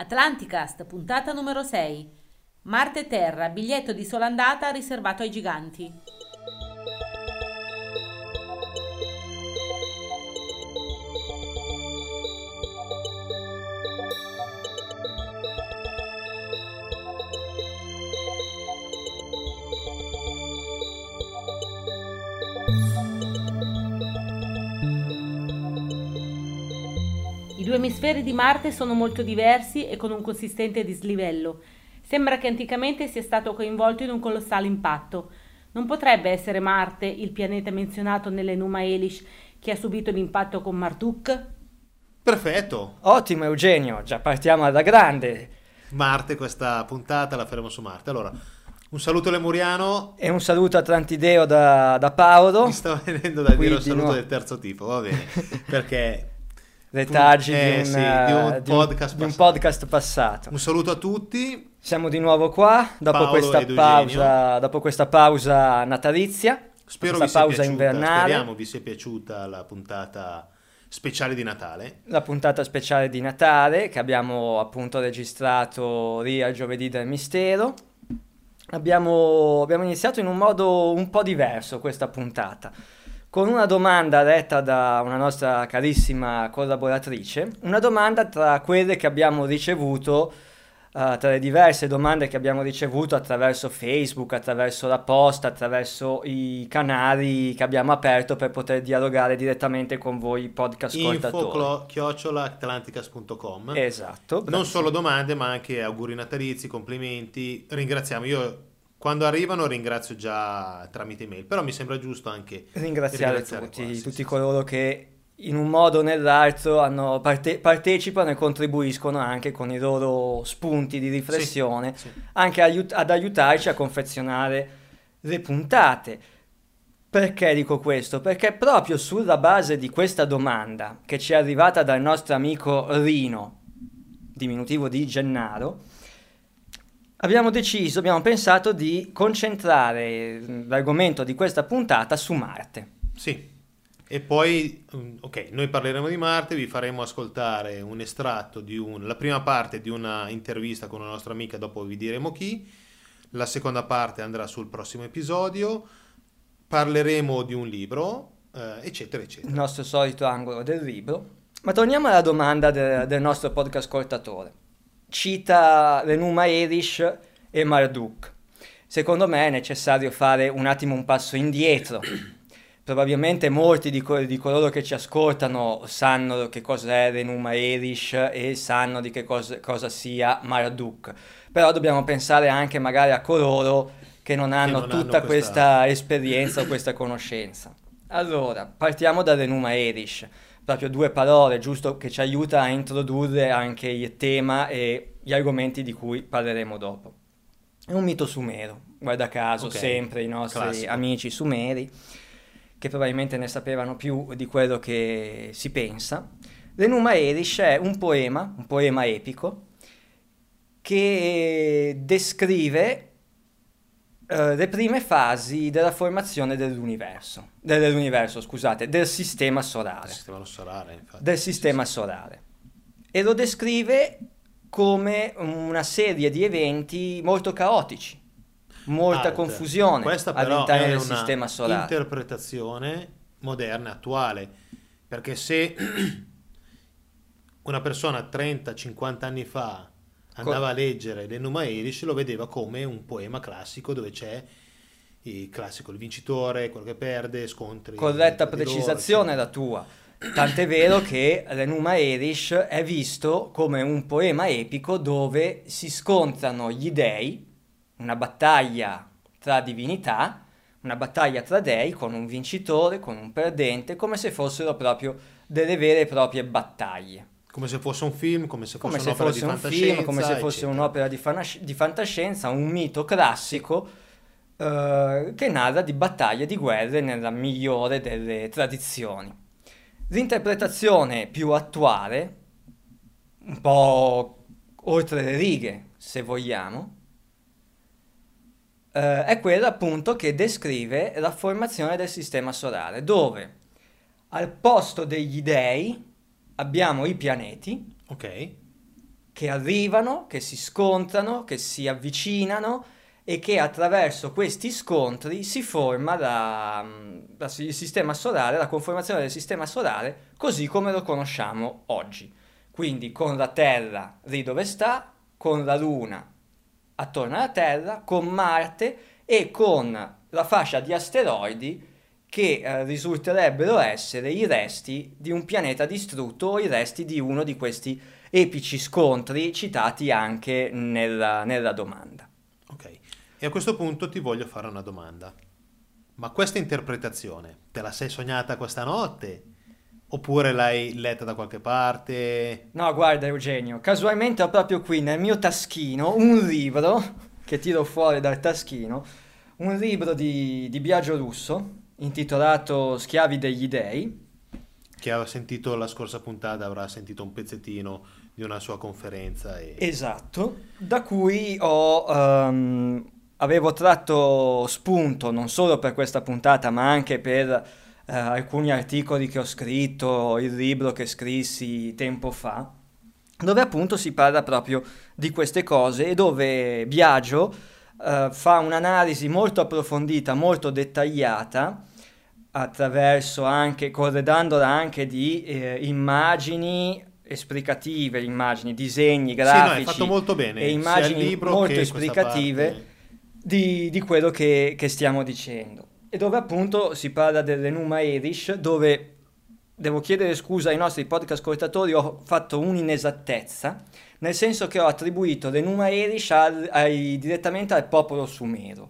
Atlanticast, puntata numero 6. Marte Terra, biglietto di sola andata riservato ai giganti. Emisferi di Marte sono molto diversi e con un consistente dislivello. Sembra che anticamente sia stato coinvolto in un colossale impatto. Non potrebbe essere Marte il pianeta menzionato nell'Enuma Elish che ha subito l'impatto con Marduk? Perfetto. Ottimo Eugenio, già partiamo alla grande. Marte, questa puntata la faremo su Marte. Allora, un saluto lemuriano. E un saluto atlantideo da, da Paolo. Mi sta venendo da Qui dire un di saluto nuovo. del terzo tipo, va bene. Perché Retaggi Eh, di, un, sì, di un eh, di un- podcast di un passato. podcast passato. un saluto a tutti. Siamo di nuovo qua dopo, Paolo questa pausa, dopo questa pausa natalizia, Spero vi sia pausa piaciuta. invernale, Speriamo vi sia piaciuta la puntata speciale di Natale. la puntata speciale di Natale che abbiamo appunto registrato lì al giovedì del mistero. Abbiamo, abbiamo iniziato in un modo un po' diverso questa puntata, con una domanda letta da una nostra carissima collaboratrice, una domanda tra quelle che abbiamo ricevuto, eh, tra le diverse domande che abbiamo ricevuto attraverso Facebook, attraverso la posta, attraverso i canali che abbiamo aperto per poter dialogare direttamente con voi podcast ascoltatori. Info chiocciola atlanticas.com. Esatto. Non solo domande, ma anche auguri natalizi, complimenti. Ringraziamo. Io quando arrivano ringrazio già tramite email, però mi sembra giusto anche ringraziare ringraziare tutti, qua, sì, tutti sì, coloro che in un modo o nell'altro hanno parte- partecipano e contribuiscono anche con i loro spunti di riflessione, sì. anche aiut- ad aiutarci a confezionare le puntate. Perché dico questo? Perché proprio sulla base di questa domanda che ci è arrivata dal nostro amico Rino, diminutivo di Gennaro, abbiamo deciso, abbiamo pensato di concentrare mm, l'argomento di questa puntata su Marte. Sì. E poi, mm, ok, noi parleremo di Marte, vi faremo ascoltare un estratto di un, la prima parte di una intervista con una nostra amica, dopo vi diremo chi. La seconda parte andrà sul prossimo episodio. Parleremo di un libro, eh, eccetera, il eccetera. nostro solito angolo del libro. Ma torniamo alla domanda de- del nostro podcast ascoltatore. Cita l'Enuma Elish e Marduk. Secondo me è necessario fare un attimo un passo indietro. Probabilmente molti di, co- di coloro che ci ascoltano sanno che cos'è l'Enuma Elish e sanno di che cos- cosa sia Marduk. Però dobbiamo pensare anche magari a coloro che non hanno non hanno tutta questa- questa esperienza o questa conoscenza. Allora, partiamo dall'Enuma Elish, proprio due parole, giusto che ci aiuta a introdurre anche il tema e gli argomenti di cui parleremo dopo. È un mito sumero, guarda caso, Ok, sempre i nostri classico. amici sumeri, che probabilmente ne sapevano più di quello che si pensa. L'Enuma Elish è un poema, un poema epico, che descrive eh, le prime fasi della formazione dell'universo, del- dell'universo, scusate, del sistema solare, sistema solare, infatti. del sistema solare. E lo descrive come una serie di eventi molto caotici, molta Alt. confusione Questa però all'interno è del una sistema solare. interpretazione moderna, attuale, perché se una persona 30-50 anni fa andava a leggere l'Enuma Elish lo vedeva come un poema classico dove c'è il classico, il vincitore, quello che perde, scontri. Corretta loro, precisazione eccetera. la tua. Tant'è vero che l'Enuma Elish è visto come un poema epico dove si scontrano gli dei, una battaglia tra divinità, una battaglia tra dei con un vincitore, con un perdente, come se fossero proprio delle vere e proprie battaglie. Come se fosse un film, come se fosse Come se un'opera fosse di un fantascienza. film, come se fosse eccetera. un'opera di, fanas- di fantascienza, un mito classico eh, che narra di battaglie, di guerre nella migliore delle tradizioni. L'interpretazione più attuale, un po' oltre le righe, se vogliamo, eh, è quella appunto che descrive la formazione del sistema solare, dove al posto degli dei abbiamo i pianeti Ok. che arrivano, che si scontrano, che si avvicinano e che attraverso questi scontri si forma la, la, il sistema solare, la conformazione del sistema solare così come lo conosciamo oggi. Quindi con la Terra lì dove sta, con la Luna attorno alla Terra, con Marte e con la fascia di asteroidi che eh, risulterebbero essere i resti di un pianeta distrutto o i resti di uno di questi epici scontri citati anche nella, nella domanda. Ok, e a questo punto ti voglio fare una domanda. Ma questa interpretazione te la sei sognata questa notte? Oppure l'hai letta da qualche parte? No, guarda Eugenio, casualmente ho proprio qui nel mio taschino un libro che tiro fuori dal taschino, un libro di, di Biagio Russo intitolato Schiavi degli Dei. Che aveva sentito la scorsa puntata, avrà sentito un pezzettino di una sua conferenza. E... Esatto, da cui ho, um, avevo tratto spunto non solo per questa puntata, ma anche per eh, alcuni articoli che ho scritto, il libro che scrissi tempo fa, dove appunto si parla proprio di queste cose e dove Biagio eh, fa un'analisi molto approfondita, molto dettagliata, attraverso anche, corredandola anche di eh, immagini esplicative, immagini, disegni, grafici sì, no, e immagini molto esplicative di, di, quello che, che stiamo dicendo. E dove appunto si parla dell'Enuma Elish, dove devo chiedere scusa ai nostri podcast ascoltatori, ho fatto un'inesattezza, nel senso che ho attribuito l'Enuma Elish al, ai, direttamente al popolo sumero.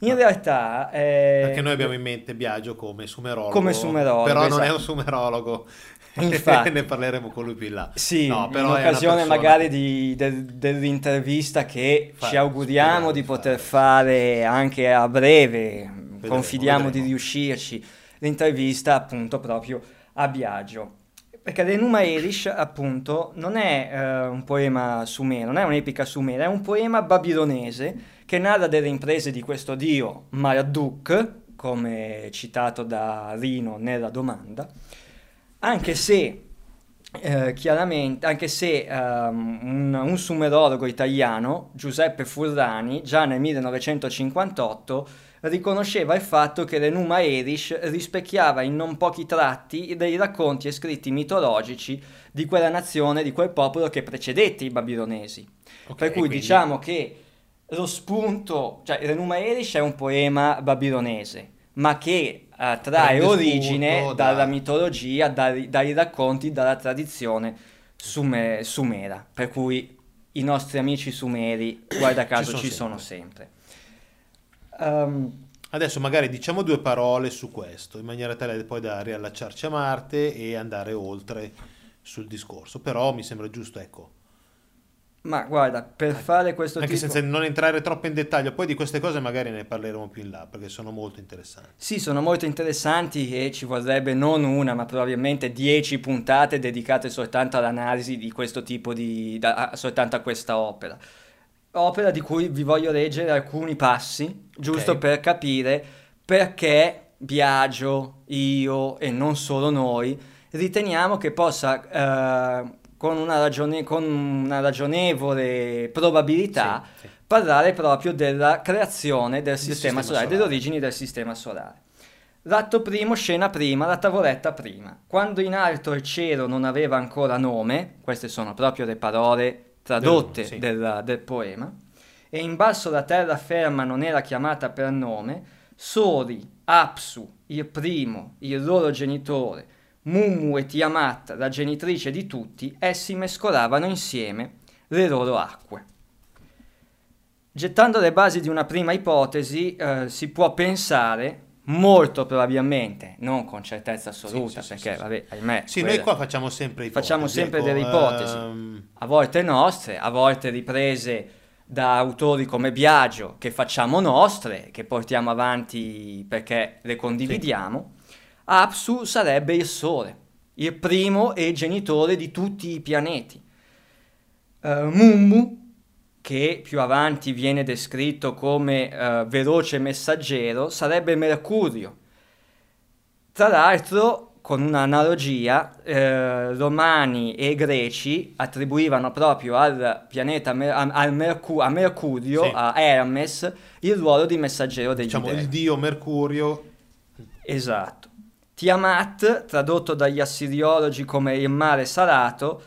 In ah. realtà... Eh, Perché noi abbiamo in mente Biagio come sumerologo. Come sumerologo. Però esatto. non è un sumerologo. Infatti, ne parleremo con lui più in là. Sì, no, in occasione magari di, de, dell'intervista che Fa, ci auguriamo di poter fare. fare anche a breve, vedremo, confidiamo vedremo. di riuscirci, l'intervista appunto proprio a Biagio. Perché l'Enuma Elish appunto non è eh, un poema sumero, non è un'epica sumera, è un poema babilonese che narra delle imprese di questo dio Marduk, come citato da Rino nella domanda, anche se eh, chiaramente, anche se um, un, un, sumerologo italiano, Giuseppe Furrani, già nel 1958 riconosceva il fatto che l'Enuma Elish rispecchiava in non pochi tratti dei racconti e scritti mitologici di quella nazione, di quel popolo che precedette i babilonesi. Okay, per cui quindi... diciamo che lo spunto, cioè l'Enuma Elish è un poema babilonese, ma che uh, trae origine dalla da... mitologia, dai, dai, racconti, dalla tradizione sume, sumera, per cui i nostri amici sumeri, guarda caso, ci sono, ci sempre. sempre. Um, Adesso magari diciamo due parole su questo, in maniera tale poi da riallacciarci a Marte e andare oltre sul discorso. Però mi sembra giusto, ecco. Ma guarda, per fare questo anche tipo... senza non entrare troppo in dettaglio, poi di queste cose magari ne parleremo più in là, perché sono molto interessanti. Sì, sono molto interessanti e ci vorrebbe non una, ma probabilmente dieci puntate dedicate soltanto all'analisi di questo tipo di... Da, soltanto a questa opera opera di cui vi voglio leggere alcuni passi, giusto okay. per capire perché Biagio, io e non solo noi riteniamo che possa, eh, con, una ragione, con, una ragionevole probabilità, sì, sì. parlare proprio della creazione del sistema, sistema solare, solare, delle origini del sistema solare. L'atto primo, scena prima, la tavoletta prima. Quando in alto il cielo non aveva ancora nome, queste sono proprio le parole tradotte sì. del, del poema, e in basso la terraferma non era chiamata per nome, Sori, Apsu, il primo, il loro genitore, Mumu e Tiamat, la genitrice di tutti, essi mescolavano insieme le loro acque. Gettando le basi di una prima ipotesi, eh, si può pensare molto probabilmente, non con certezza assoluta, sì, sì, perché, sì, vabbè, ahimè... Sì, quelle... noi qua facciamo sempre ipotesi. Facciamo sempre ecco, delle ipotesi, um... a volte nostre, a volte riprese da autori come Biagio, che facciamo nostre, che portiamo avanti perché le condividiamo. Apsu sarebbe il Sole, il primo e genitore di tutti i pianeti. Uh, Mummu che più avanti viene descritto come uh, veloce messaggero, sarebbe Mercurio. Tra l'altro, con un'analogia, eh, romani e greci attribuivano proprio al pianeta Mer- a, al Mercu- a Mercurio, Sì. a Hermes, il ruolo di messaggero degli Diciamo dei. il dio Mercurio. Esatto. Tiamat, tradotto dagli assiriologi come il mare salato,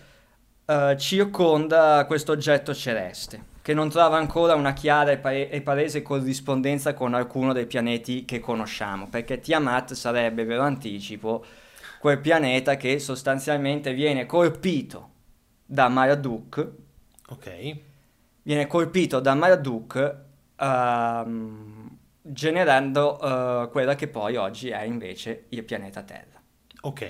eh, circonda questo oggetto celeste, che non trova ancora una chiara e, pare- e palese corrispondenza con alcuno dei pianeti che conosciamo, perché Tiamat sarebbe, ve lo anticipo, quel pianeta che sostanzialmente viene colpito da Marduk, Ok. viene colpito da Marduk ehm, generando eh, quella che poi oggi è invece il pianeta Terra. Ok.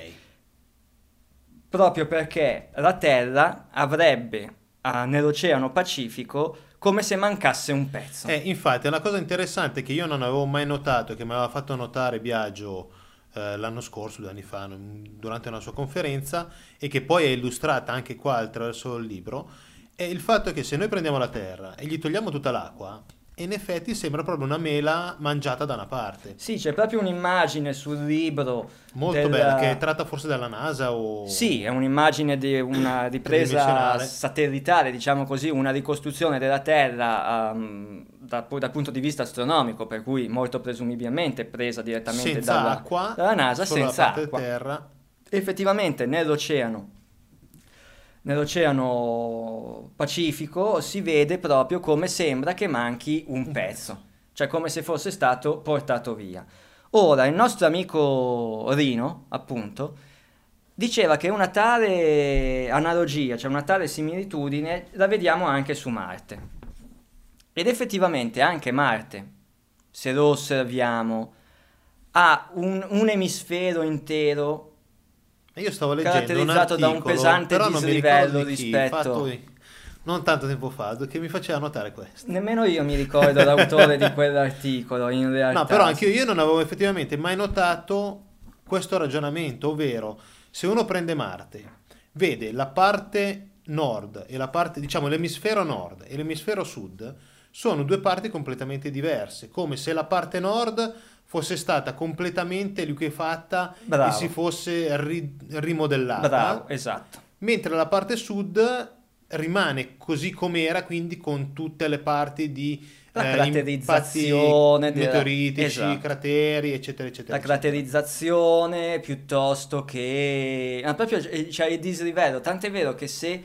Proprio perché la Terra avrebbe eh, nell'Oceano Pacifico come se mancasse un pezzo. Eh, infatti, è una cosa interessante che io non avevo mai notato, che mi aveva fatto notare Biagio eh, l'anno scorso, due anni fa, durante una sua conferenza, e che poi è illustrata anche qua attraverso il libro, è il fatto che se noi prendiamo la Terra e gli togliamo tutta l'acqua, in effetti sembra proprio una mela mangiata da una parte. Sì, c'è proprio un'immagine sul libro. Molto del- bella, che è tratta forse dalla NASA o... Sì, è un'immagine di una ripresa satellitare, diciamo così, una ricostruzione della Terra ehm, da- dal punto di vista astronomico, per cui molto presumibilmente presa direttamente dalla, acqua, dalla NASA, senza parte acqua. terra. Effettivamente nell'oceano, nell'oceano Pacifico si vede proprio come sembra che manchi un pezzo, cioè come se fosse stato portato via. Ora, il nostro amico Rino, appunto, diceva che una tale analogia, cioè una tale similitudine, la vediamo anche su Marte. Ed effettivamente anche Marte, se lo osserviamo, ha un, un emisfero intero Io stavo leggendo un Caratterizzato da un articolo, pesante però non mi dislivello ricordo di chi, rispetto- non tanto tempo fa, che mi faceva notare questo. Nemmeno io mi ricordo l'autore di quell'articolo, in realtà. No, però anche io non avevo effettivamente mai notato questo ragionamento, ovvero se uno prende Marte, vede la parte nord e la parte, diciamo, l'emisfero nord e l'emisfero sud sono due parti completamente diverse, come se la parte nord fosse stata completamente liquefatta Bravo. e si fosse ri- rimodellata, Bravo, esatto. mentre la parte sud rimane così com'era, quindi con tutte le parti di La eh, caratterizzazione della- meteoritici, esatto. crateri, eccetera, eccetera. La caratterizzazione piuttosto che... ah, proprio eh, c'è il dislivello, tant'è vero che se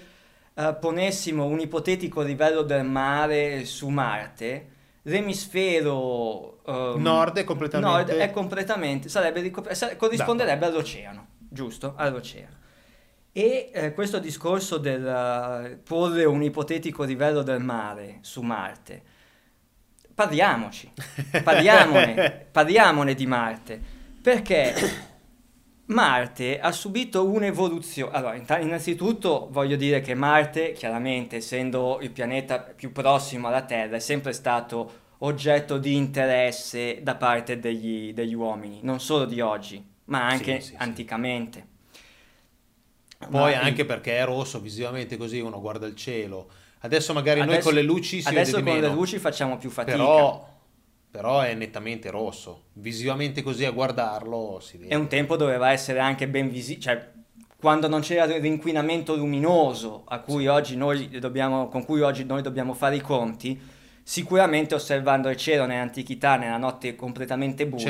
eh, ponessimo un ipotetico livello del mare su Marte, l'emisfero ehm, Nord è completamente- nord è completamente sarebbe corrisponderebbe all'oceano, giusto? All'oceano. E eh, questo discorso del eh, porre un ipotetico livello del mare su Marte, parliamoci, parliamone, parliamone di Marte, perché Marte ha subito un'evoluzione. Allora, innanzitutto voglio dire che Marte, chiaramente, essendo il pianeta più prossimo alla Terra, è sempre stato oggetto di interesse da parte degli, degli uomini, non solo di oggi, ma anche Sì, sì, sì. anticamente. Poi Ma- anche perché è rosso visivamente così uno guarda il cielo. Adesso magari noi Adesso- con le luci si Adesso con meno, le luci facciamo più fatica. però, però è nettamente rosso. Visivamente così a guardarlo si vede. E un tempo doveva essere anche ben visibile, cioè quando non c'era l'inquinamento luminoso a cui oggi noi dobbiamo, con cui oggi noi dobbiamo fare i conti, sicuramente osservando il cielo nell'antichità, nella notte completamente buia,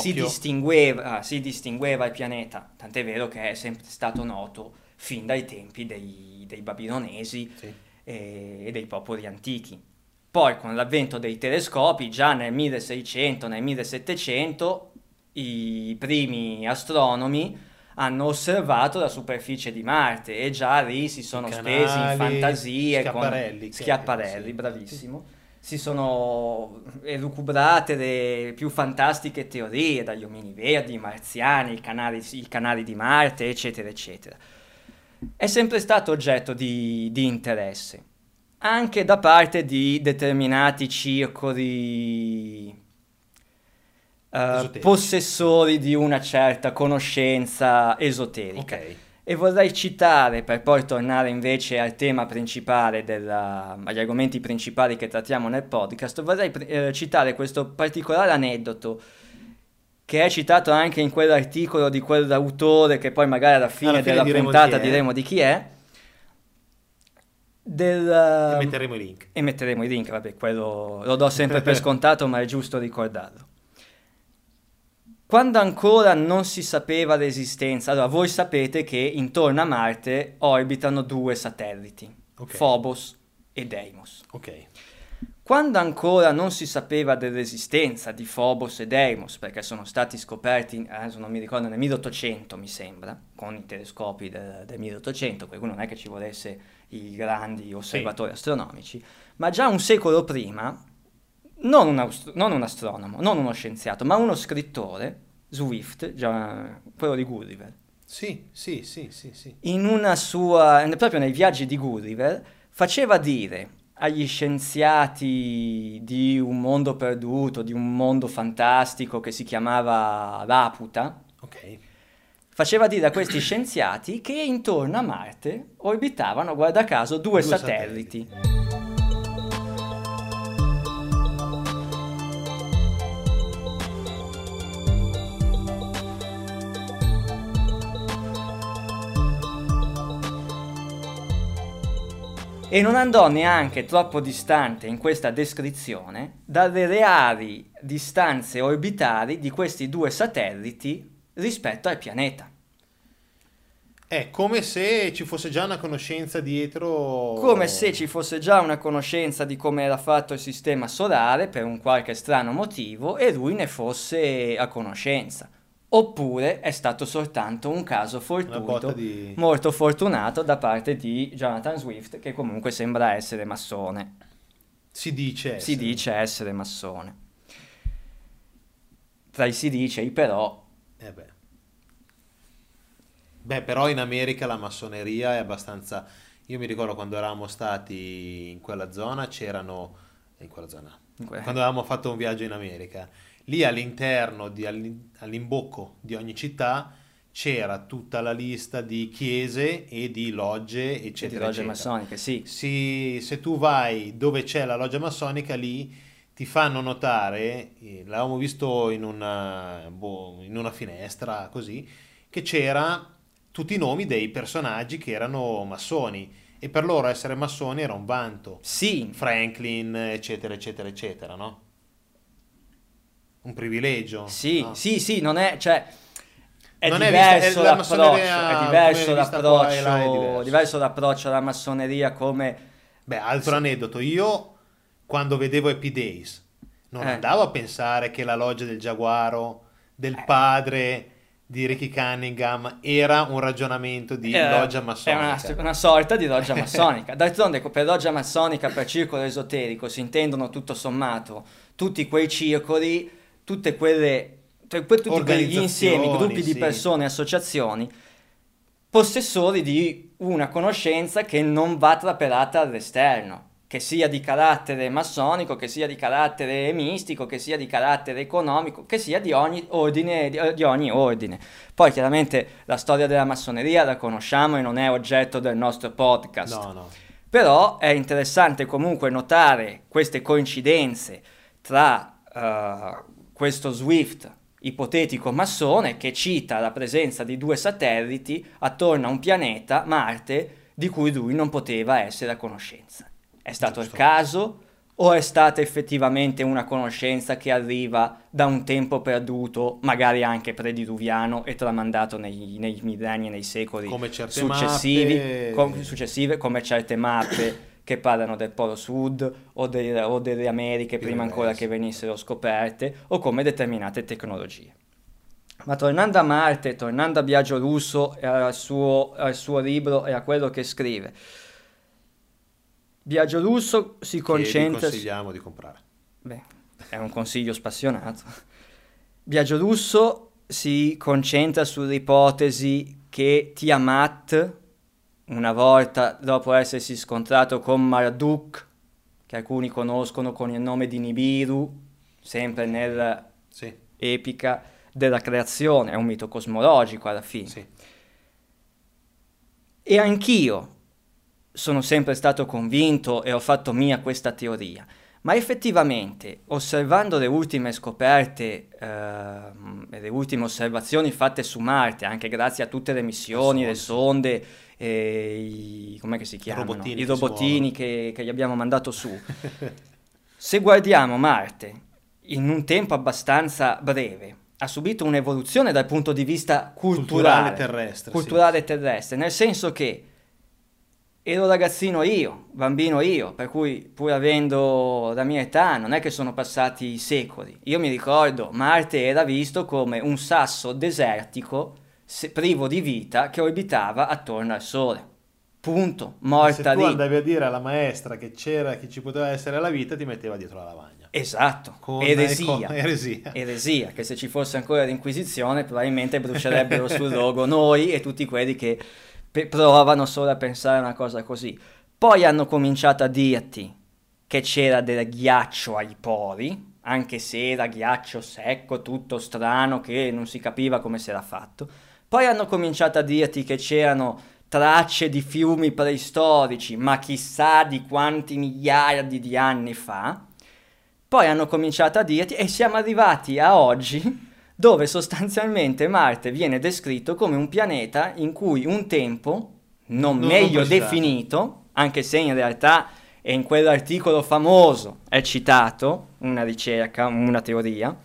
si distingueva, ah, si distingueva il pianeta, tant'è vero che è sempre stato noto fin dai tempi dei, dei babilonesi Sì. e, e dei popoli antichi. Poi con l'avvento dei telescopi, già nel 1600, nel 1700, i primi astronomi hanno osservato la superficie di Marte e già lì si sono I spesi in canali, fantasie Schiaparelli, con Schiaparelli, sì. bravissimo. Si sono elucubrate le più fantastiche teorie, dagli omini verdi, i marziani, i canali, i canali di Marte, eccetera, eccetera. È sempre stato oggetto di, di interesse, anche da parte di determinati circoli Esoterici. possessori di una certa conoscenza esoterica. Ok. E vorrei citare, per poi tornare invece al tema principale, della- agli argomenti principali che trattiamo nel podcast, vorrei eh, citare questo particolare aneddoto che è citato anche in quell'articolo di quell'autore che poi magari alla fine, Alla fine della diremo puntata di diremo di chi è. Del, E ehm, metteremo i link. e metteremo i link, vabbè, quello lo do sempre per scontato, ma è giusto ricordarlo. Quando ancora non si sapeva l'esistenza, allora voi sapete che intorno a Marte orbitano due satelliti, Ok. Phobos e Deimos. Ok. Quando ancora non si sapeva dell'esistenza di Phobos e Deimos, perché sono stati scoperti, adesso non mi ricordo, nel 1800 mi sembra, con i telescopi del, del 1800, per cui non è che ci volesse i grandi osservatori astronomici, ma già un secolo prima, non un, aust- non un astronomo, non uno scienziato, ma uno scrittore, Swift, già, quello di Gulliver, Sì, sì, sì, sì, sì. in una sua, proprio nei viaggi di Gulliver, faceva dire agli scienziati di un mondo perduto, di un mondo fantastico che si chiamava Laputa, Ok. Faceva dire a questi scienziati che intorno a Marte orbitavano, guarda caso, due, Due satelliti. E non andò neanche troppo distante in questa descrizione dalle reali distanze orbitali di questi due satelliti rispetto al pianeta. È come se ci fosse già una conoscenza dietro. Come se ci fosse già una conoscenza di come era fatto il sistema solare per un qualche strano motivo e lui ne fosse a conoscenza. Oppure è stato soltanto un caso fortuito, di. molto fortunato da parte di Jonathan Swift, che comunque sembra essere massone. Si dice. Si essere. dice essere massone. Tra i si dice i però, Eh beh. Beh, però in America la massoneria è abbastanza... Io mi ricordo quando eravamo stati in quella zona, c'erano... In quella zona. in que- Quando avevamo fatto un viaggio in America, lì all'interno, di, all'imbocco di ogni città, c'era tutta la lista di chiese e di logge, di eccetera, logge eccetera. massoniche, sì. Si- se tu vai dove c'è la loggia massonica, lì ti fanno notare, eh, l'avevamo visto in una, boh, in una finestra così, che c'era tutti i nomi dei personaggi che erano massoni e per loro essere massoni era un vanto. Sì, Franklin, eccetera, eccetera, eccetera, no? Un privilegio. Sì, no? sì, sì, non è, cioè, è Non è diverso vista- è è diverso qua là, è l'approccio, diverso. diverso l'approccio alla massoneria come... Beh, altro aneddoto, io quando vedevo Happy Days non Eh. andavo a pensare che la loggia del Giaguaro, del Eh. padre di Ricky Cunningham era un ragionamento di eh, loggia È massonica. una, una sorta di loggia massonica. D'altronde per loggia massonica, per circolo esoterico, si intendono tutto sommato tutti quei circoli, tutte quelle... que- tutti quegli insiemi, gruppi di sì. persone, associazioni, possessori di una conoscenza che non va trapelata all'esterno, che sia di carattere massonico, che sia di carattere mistico, che sia di carattere economico, che sia di ogni ordine. Di, di ogni ordine. Poi chiaramente la storia della massoneria la conosciamo e non è oggetto del nostro podcast. No, no. Però è interessante comunque notare queste coincidenze tra eh, questo Swift ipotetico massone che cita la presenza di due satelliti attorno a un pianeta, Marte, di cui lui non poteva essere a conoscenza. È stato Giusto. il caso o è stata effettivamente una conoscenza che arriva da un tempo perduto, magari anche prediluviano e tramandato nei, nei millenni e nei secoli Come certe successivi, mappe- com- successive, come certe mappe che parlano del Polo Sud o, dei- o delle Americhe Più prima ancora che venissero scoperte o come determinate tecnologie. Ma tornando a Marte, tornando a Biagio Russo e al suo, al suo libro e a quello che scrive, Biagio Russo si Che vi concentra... su- consigliamo di comprare. Beh, è un consiglio spassionato. Biagio Russo si concentra sull'ipotesi che Tiamat, una volta dopo essersi scontrato con Marduk, che alcuni conoscono con il nome di Nibiru, sempre Sì, nell'epica della creazione, è un mito cosmologico alla fine. sì. E anch'io sono sempre stato convinto e ho fatto mia questa teoria, Ma effettivamente, osservando le ultime scoperte eh, le ultime osservazioni fatte su Marte, anche grazie a tutte le missioni, le sonde, eh, i, si chiamano? Robottini I robottini che, che gli abbiamo mandato su. Se guardiamo Marte in un tempo abbastanza breve, ha subito un'evoluzione dal punto di vista culturale, culturale terrestre. culturale sì. terrestre, nel senso che ero ragazzino io, bambino io, per cui pur avendo la mia età non è che sono passati secoli. Io mi ricordo Marte era visto come un sasso desertico se, privo di vita che orbitava attorno al Sole. Punto, morta Se tu lì. andavi a dire alla maestra che c'era, che ci poteva essere la vita, ti metteva dietro la lavagna. Esatto, Con- eresia. con- eresia. Eresia, che se ci fosse ancora l'Inquisizione probabilmente brucierebbero sul rogo noi e tutti quelli che pe- provano solo a pensare a una cosa così. Poi hanno cominciato a dirti che c'era del ghiaccio ai pori, anche se era ghiaccio secco, tutto strano, che non si capiva come si era fatto. Poi hanno cominciato a dirti che c'erano tracce di fiumi preistorici, ma chissà di quanti miliardi di anni fa. Poi hanno cominciato a dirti e siamo arrivati a oggi dove sostanzialmente Marte viene descritto come un pianeta in cui un tempo, non Non meglio definito, anche se in realtà e in quell'articolo famoso è citato una ricerca, una teoria,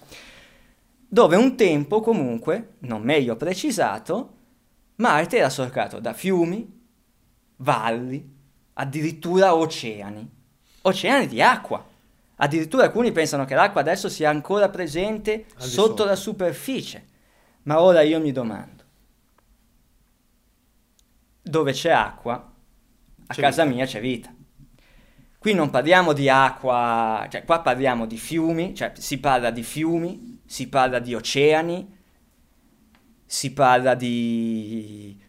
dove un tempo comunque, non meglio precisato, Marte era solcato da fiumi, valli, addirittura oceani, oceani di acqua. Addirittura alcuni pensano che l'acqua adesso sia ancora presente sotto. la superficie. Ma ora io mi domando, dove c'è acqua, a C'è casa vita. mia c'è vita. Qui non parliamo di acqua, cioè qua parliamo di fiumi, cioè si parla di fiumi, si parla di oceani, si parla di...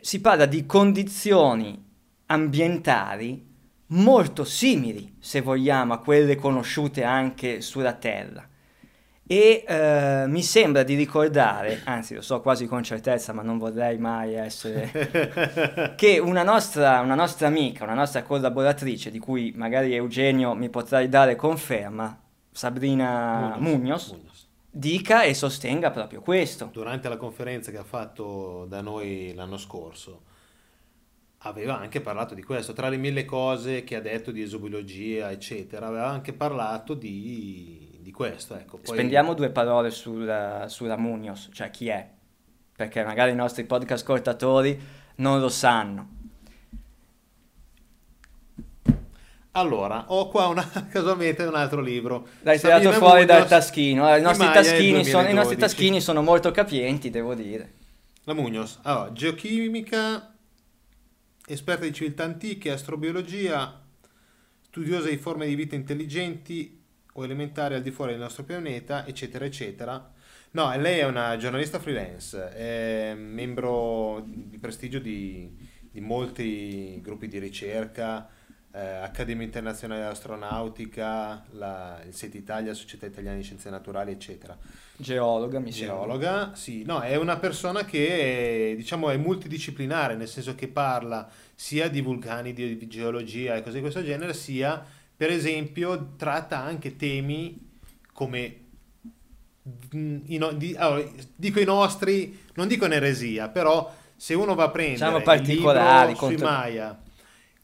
si parla di condizioni ambientali molto simili, se vogliamo, a quelle conosciute anche sulla Terra. E eh, mi sembra di ricordare, anzi lo so quasi con certezza, ma non vorrei mai essere che una nostra, una nostra amica, una nostra collaboratrice, di cui magari Eugenio mi potrai dare conferma, Sabrina Munoz, Munoz. dica e sostenga proprio questo. Durante la conferenza che ha fatto da noi l'anno scorso, aveva anche parlato di questo. Tra le mille cose che ha detto di esobiologia, eccetera, aveva anche parlato di, di questo. Ecco. Poi- Spendiamo due parole sulla, sulla Munoz, cioè chi è, perché magari i nostri podcast ascoltatori non lo sanno. Allora, ho qua una, casualmente un altro libro. L'hai tirato Sabina fuori dal Munoz, taschino, eh, i, nostri taschini sono, i nostri 2012. taschini sono molto capienti, devo dire. La Munoz. Allora, geochimica, esperta di civiltà antiche, astrobiologia, studiosa di forme di vita intelligenti o elementari al di fuori del nostro pianeta, eccetera, eccetera. No, lei è una giornalista freelance, è membro di prestigio di, di molti gruppi di ricerca, eh, Accademia Internazionale dell'Astronautica, la, il SET Italia, Società Italiana di Scienze Naturali, eccetera. Geologa, mi sembra. Geologa, sì, no, è una persona che diciamo è multidisciplinare, nel senso che parla sia di vulcani, di, di geologia e cose di questo genere, sia per esempio tratta anche temi come mm, i no- di- allora, dico i nostri, non dico in eresia, però se uno va a prendere Diciamo particolari, libro sui contro- Maya,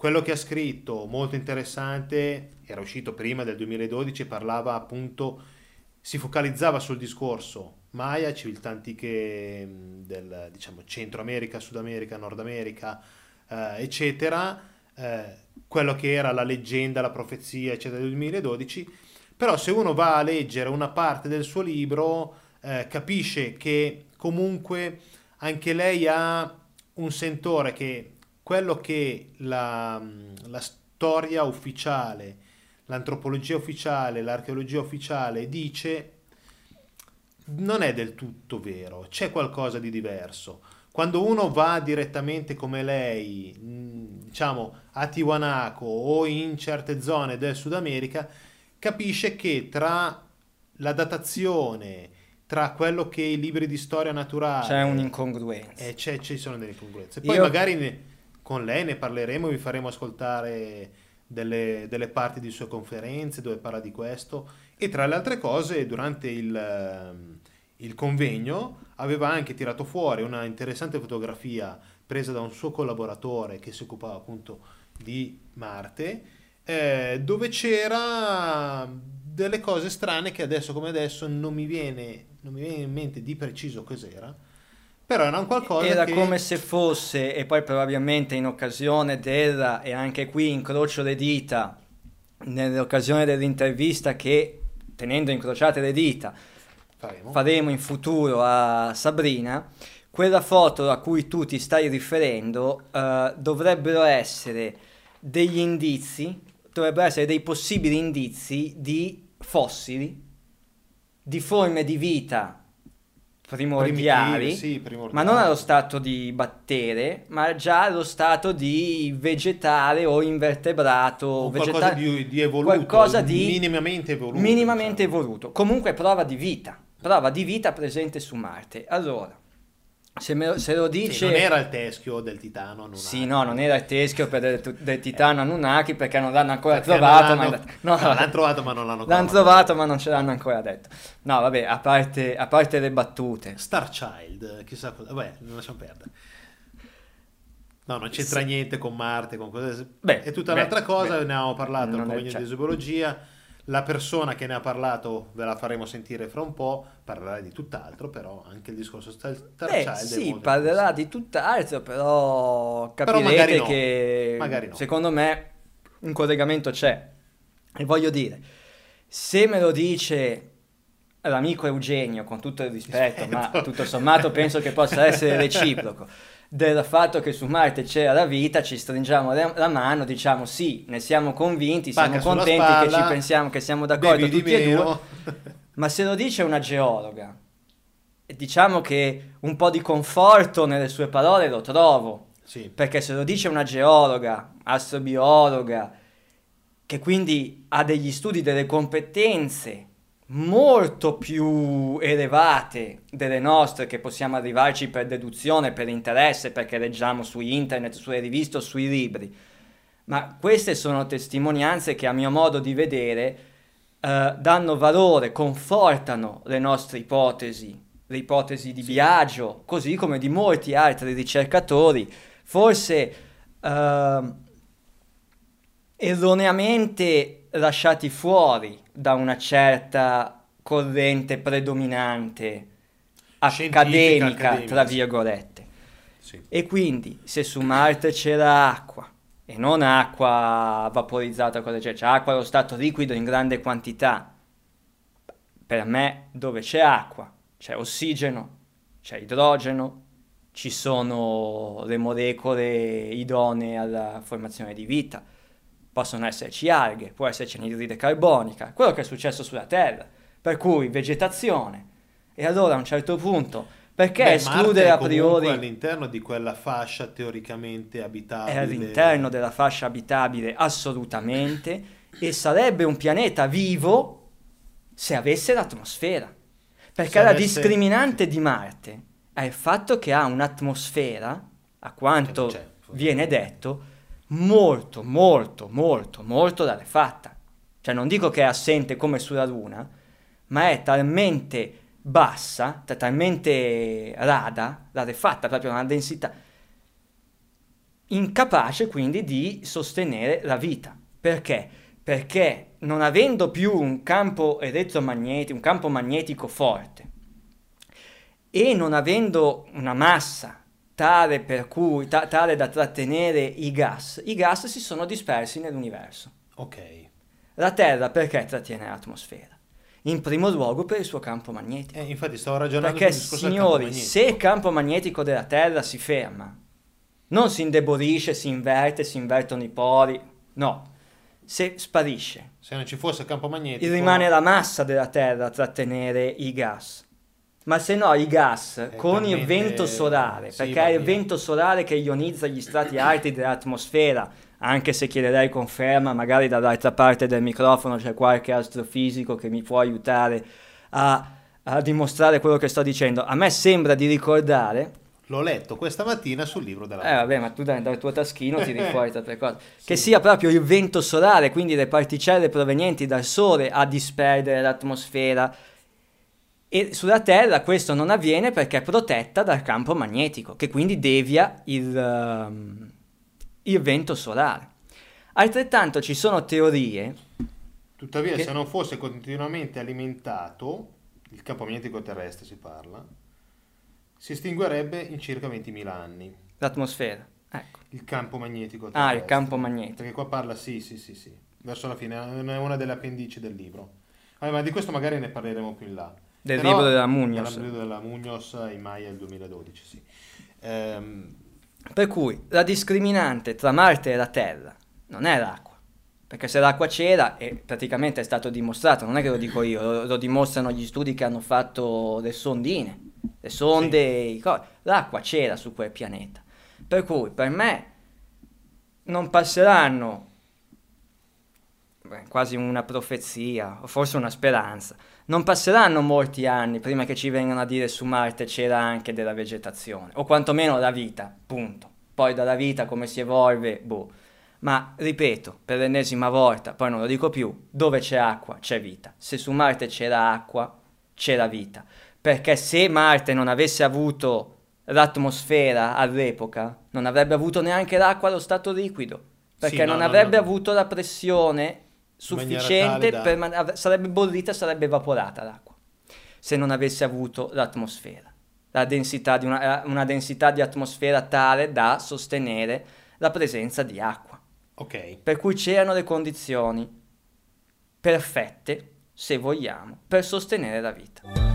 quello che ha scritto, molto interessante, era uscito prima del 2012, parlava appunto si focalizzava sul discorso Maya, civiltà antiche mh, del diciamo, Centro America, Sud America, Nord America, eh, eccetera, eh, quello che era la leggenda, la profezia, eccetera, del 2012. Però se uno va a leggere una parte del suo libro, eh, capisce che comunque anche lei ha un sentore che quello che la, la storia ufficiale l'antropologia ufficiale, l'archeologia ufficiale dice non è del tutto vero, c'è qualcosa di diverso. Quando uno va direttamente come lei, diciamo a Tiwanaku o in certe zone del Sud America, capisce che tra la datazione, tra quello che i libri di storia naturale C'è un'incongruenza. eh, c'è- ci sono delle incongruenze. Poi Io- magari ne- con lei ne parleremo, vi faremo ascoltare delle, delle parti di sue conferenze dove parla di questo. E tra le altre cose durante il, ehm, il convegno aveva anche tirato fuori una interessante fotografia presa da un suo collaboratore che si occupava appunto di Marte, eh, dove c'era delle cose strane che adesso come adesso non mi viene, non mi viene in mente di preciso cos'era, però era un qualcosa Era che... come se fosse, e poi probabilmente in occasione della, e anche qui incrocio le dita, nell'occasione dell'intervista che, tenendo incrociate le dita, faremo. faremo in futuro a Sabrina, quella foto a cui tu ti stai riferendo eh, dovrebbero essere degli indizi, dovrebbero essere dei possibili indizi di fossili, di forme di vita primordiali, sì, primordiali. ma non allo stato di battere, ma già allo stato di vegetale o invertebrato, O qualcosa di, di evoluto, qualcosa di minimamente evoluto. minimamente diciamo. evoluto. Comunque prova di vita, prova di vita presente su Marte. Allora, se, me se lo Sì, dice... non era il teschio del titano Anunnaki. Sì, no, non era il teschio del, del titano Anunnaki perché non l'hanno ancora Perché trovato. non ma l'hanno- no, no, l'hanno trovato ma non l'hanno L'hanno trovato ma non ce l'hanno ancora detto. No, vabbè, a parte, a parte le battute. Star Child, chissà cosa. Vabbè, non lasciamo perdere. No, non c'entra niente con Marte, con cose. Beh, è tutta beh, un'altra cosa, beh, ne avevamo parlato non cioè- di zoologia. La persona che ne ha parlato ve la faremo sentire fra un po', parlerà di tutt'altro, però anche il discorso Star, Beh, Child è sì, parlerà di tutt'altro, però Però capirete magari no. che Magari no. secondo me un collegamento c'è. E voglio dire, se me lo dice l'amico Eugenio, con tutto il rispetto, ma Rispetto. tutto sommato penso che possa essere reciproco, del fatto che su Marte c'era la vita, ci stringiamo la, mano, diciamo sì, ne siamo convinti, siamo Pacca sulla contenti che spalla, ci pensiamo, che siamo d'accordo tutti e due, ma se lo dice una geologa, diciamo che un po' di conforto nelle sue parole lo trovo, sì. perché se lo dice una geologa, astrobiologa, che quindi ha degli studi, delle competenze molto più elevate delle nostre, che possiamo arrivarci per deduzione, per interesse, perché leggiamo su internet, sulle riviste o sui libri. Ma queste sono testimonianze che a mio modo di vedere eh, danno valore, confortano le nostre ipotesi, le ipotesi di Biagio, così come di molti altri ricercatori, forse eh, erroneamente lasciati fuori da una certa corrente predominante Scientifica, accademica, accademica, tra virgolette. sì. E quindi se su Marte c'era acqua, e non acqua vaporizzata, cosa c'è, c'è acqua allo stato liquido in grande quantità, per me dove c'è acqua c'è ossigeno, c'è idrogeno, ci sono le molecole idonee alla formazione di vita, possono esserci alghe, può esserci anidride carbonica, quello che è successo sulla Terra, per cui vegetazione. E allora a un certo punto, perché Beh, escludere a priori all'interno di quella fascia teoricamente abitabile. è all'interno della fascia abitabile assolutamente e sarebbe un pianeta vivo se avesse l'atmosfera. Perché la avesse- discriminante di Marte è il fatto che ha un'atmosfera, a quanto non c'è. viene detto, molto, molto, molto, molto rarefatta. Cioè non dico che è assente come sulla Luna, ma è talmente bassa, talmente rada, rarefatta, proprio una densità incapace quindi di sostenere la vita. Perché? Perché non avendo più un campo elettromagnetico, un campo magnetico forte e non avendo una massa tale, per cui, ta- tale da trattenere i gas, i gas si sono dispersi nell'universo. Ok. La Terra perché trattiene l'atmosfera? In primo luogo per il suo campo magnetico. Eh, infatti stavo ragionando Perché campo signori, magnetico. se il campo magnetico della Terra si ferma, non si indebolisce, si inverte, si invertono i poli, no, se sparisce, Se non ci fosse il campo magnetico... rimane la massa della Terra a trattenere i gas. Ma se no i gas con il vento solare, sì, perché è il vento solare che ionizza gli strati alti dell'atmosfera, anche se chiederei conferma, magari dall'altra parte del microfono c'è qualche astrofisico che mi può aiutare a, a dimostrare quello che sto dicendo. A me sembra di ricordare L'ho letto questa mattina sul libro della Eh vabbè, ma tu dal, dal tuo taschino tiri fuori tante cose. Che sia proprio il vento solare, quindi le particelle provenienti dal Sole a disperdere l'atmosfera. E sulla Terra questo non avviene perché è protetta dal campo magnetico, che quindi devia il, um, il vento solare. Altrettanto ci sono teorie. Tuttavia, Che- se non fosse continuamente alimentato, il campo magnetico terrestre si parla, si estinguerebbe in circa 20.000 anni. L'atmosfera. Ecco. Il campo magnetico Ah, terrestre. il campo magnetico. Perché qua parla, sì, sì, sì, sì, verso la fine, è una delle appendici del libro. Vabbè, ma di questo magari ne parleremo più in là. Del Però- libro della Munoz. Del libro della Munoz in Maya del 2012, sì. Ehm, Per cui la discriminante tra Marte e la Terra non è l'acqua. Perché se l'acqua c'era, e praticamente è stato dimostrato, non è che lo dico io, lo, lo dimostrano gli studi che hanno fatto le sondine, le sonde, co- l'acqua c'era su quel pianeta. Per cui per me non passeranno, beh, quasi una profezia, o forse una speranza, non passeranno molti anni prima che ci vengano a dire su Marte c'era anche della vegetazione, o quantomeno la vita, punto. Poi dalla vita come si evolve, boh. Ma ripeto, per l'ennesima volta, poi non lo dico più, dove c'è acqua c'è vita. Se su Marte c'era acqua, c'era vita. Perché se Marte non avesse avuto l'atmosfera all'epoca, non avrebbe avuto neanche l'acqua allo stato liquido. Perché Sì, no, non no, avrebbe no. avuto la pressione sufficiente per man- sarebbe bollita, sarebbe evaporata l'acqua. Se non avesse avuto l'atmosfera, la densità di una, eh, una densità di atmosfera tale da sostenere la presenza di acqua. ok, Per cui c'erano le condizioni perfette, se vogliamo, per sostenere la vita.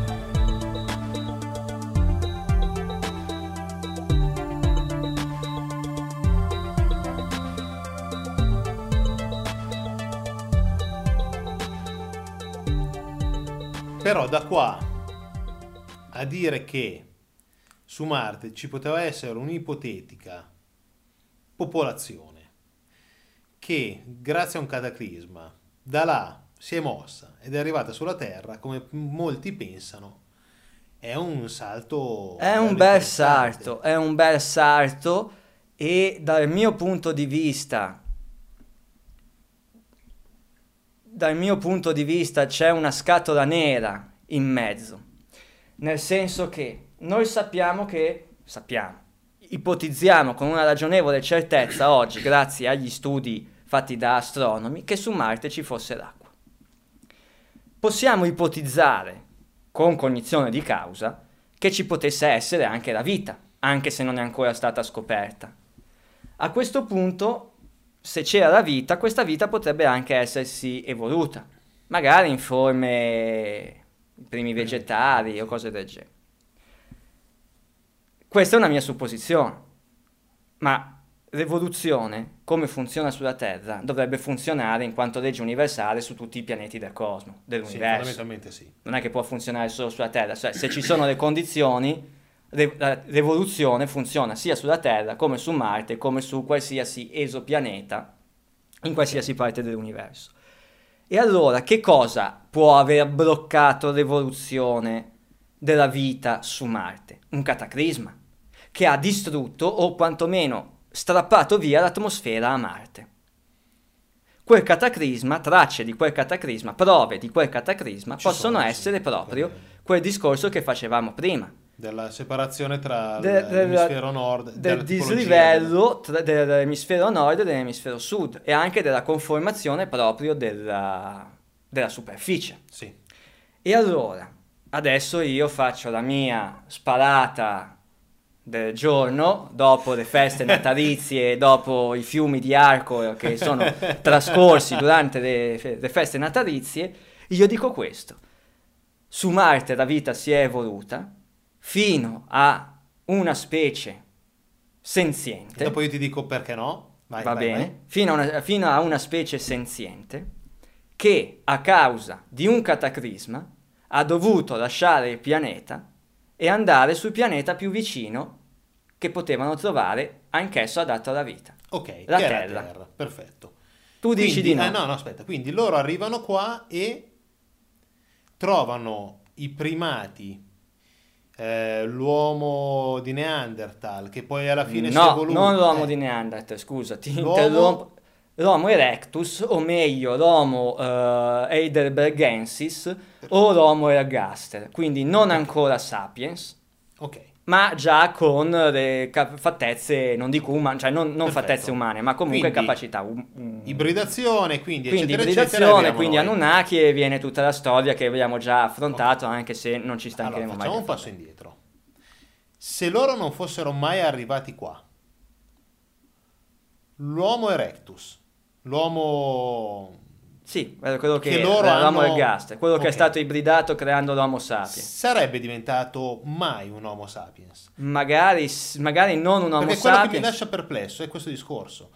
Però da qua a dire che su Marte ci poteva essere un'ipotetica popolazione che grazie a un cataclisma da là si è mossa ed è arrivata sulla Terra, come molti pensano, è un salto... È un bel salto, è un bel salto e dal mio punto di vista, dal mio punto di vista c'è una scatola nera in mezzo, nel senso che noi sappiamo che, sappiamo, ipotizziamo con una ragionevole certezza oggi, grazie agli studi fatti da astronomi, che su Marte ci fosse l'acqua. Possiamo ipotizzare, con cognizione di causa, che ci potesse essere anche la vita, anche se non è ancora stata scoperta. A questo punto, se c'era la vita, questa vita potrebbe anche essersi evoluta, magari in forme primi vegetali o cose del genere. Questa è una mia supposizione, ma l'evoluzione, come funziona sulla Terra, dovrebbe funzionare in quanto legge universale su tutti i pianeti del cosmo, Sì, dell'universo fondamentalmente sì. non è che può funzionare solo sulla Terra, cioè se ci sono le condizioni, la- l'evoluzione funziona sia sulla Terra come su Marte, come su qualsiasi esopianeta in qualsiasi parte dell'universo. E allora che cosa può aver bloccato l'evoluzione della vita su Marte? Un cataclisma che ha distrutto o quantomeno strappato via l'atmosfera a Marte. Quel cataclisma, tracce di quel cataclisma, prove di quel cataclisma Ci possono essere proprio quel discorso che facevamo prima. Della separazione tra De- del- l'emisfero nord del della tipologia dislivello tra- dell'emisfero nord e dell'emisfero sud e anche della conformazione proprio della, della superficie. del- Sì. E allora, adesso io faccio la mia sparata del giorno, dopo le feste natalizie, dopo i fiumi di arco che sono trascorsi durante le, le feste natalizie, io dico questo. Su Marte la vita si è evoluta fino a una specie senziente. Dopo io ti dico perché no. Vai, Va vai, bene, vai. Fino, a una, fino a una specie senziente che a causa di un cataclisma ha dovuto lasciare il pianeta e andare sul pianeta più vicino che potevano trovare anch'esso adatto alla vita. Ok, La Terra. Terra. Perfetto. Tu dici Quindi- di no. eh, no, no, aspetta. Quindi loro arrivano qua e trovano i primati eh, l'uomo di Neanderthal, che poi alla fine si è No, evoluto. non l'uomo eh, di Neanderthal, scusa, ti L'uomo- interrompo. L'Homo erectus, o meglio l'Homo eh, heidelbergensis o l'Homo ergaster, quindi non ancora sapiens, Ok, ma già con cap- fattezze, non dico umane, cioè non, non fattezze umane, ma comunque Quindi, capacità. um- um- ibridazione, quindi, quindi eccetera, ibridazione, eccetera, quindi noi. Anunnaki e viene tutta la storia che abbiamo già affrontato, anche se non ci Allora, stancheremo facciamo mai. un passo indietro. Se loro non fossero mai arrivati qua, l'Homo erectus, l'uomo Sì, quello che, Che loro l'Homo hanno- ergaster, quello che è stato ibridato creando l'Homo sapiens. sarebbe diventato mai un Homo sapiens. Magari, magari non un Homo Perché quello che mi sapiens. lascia perplesso è questo discorso.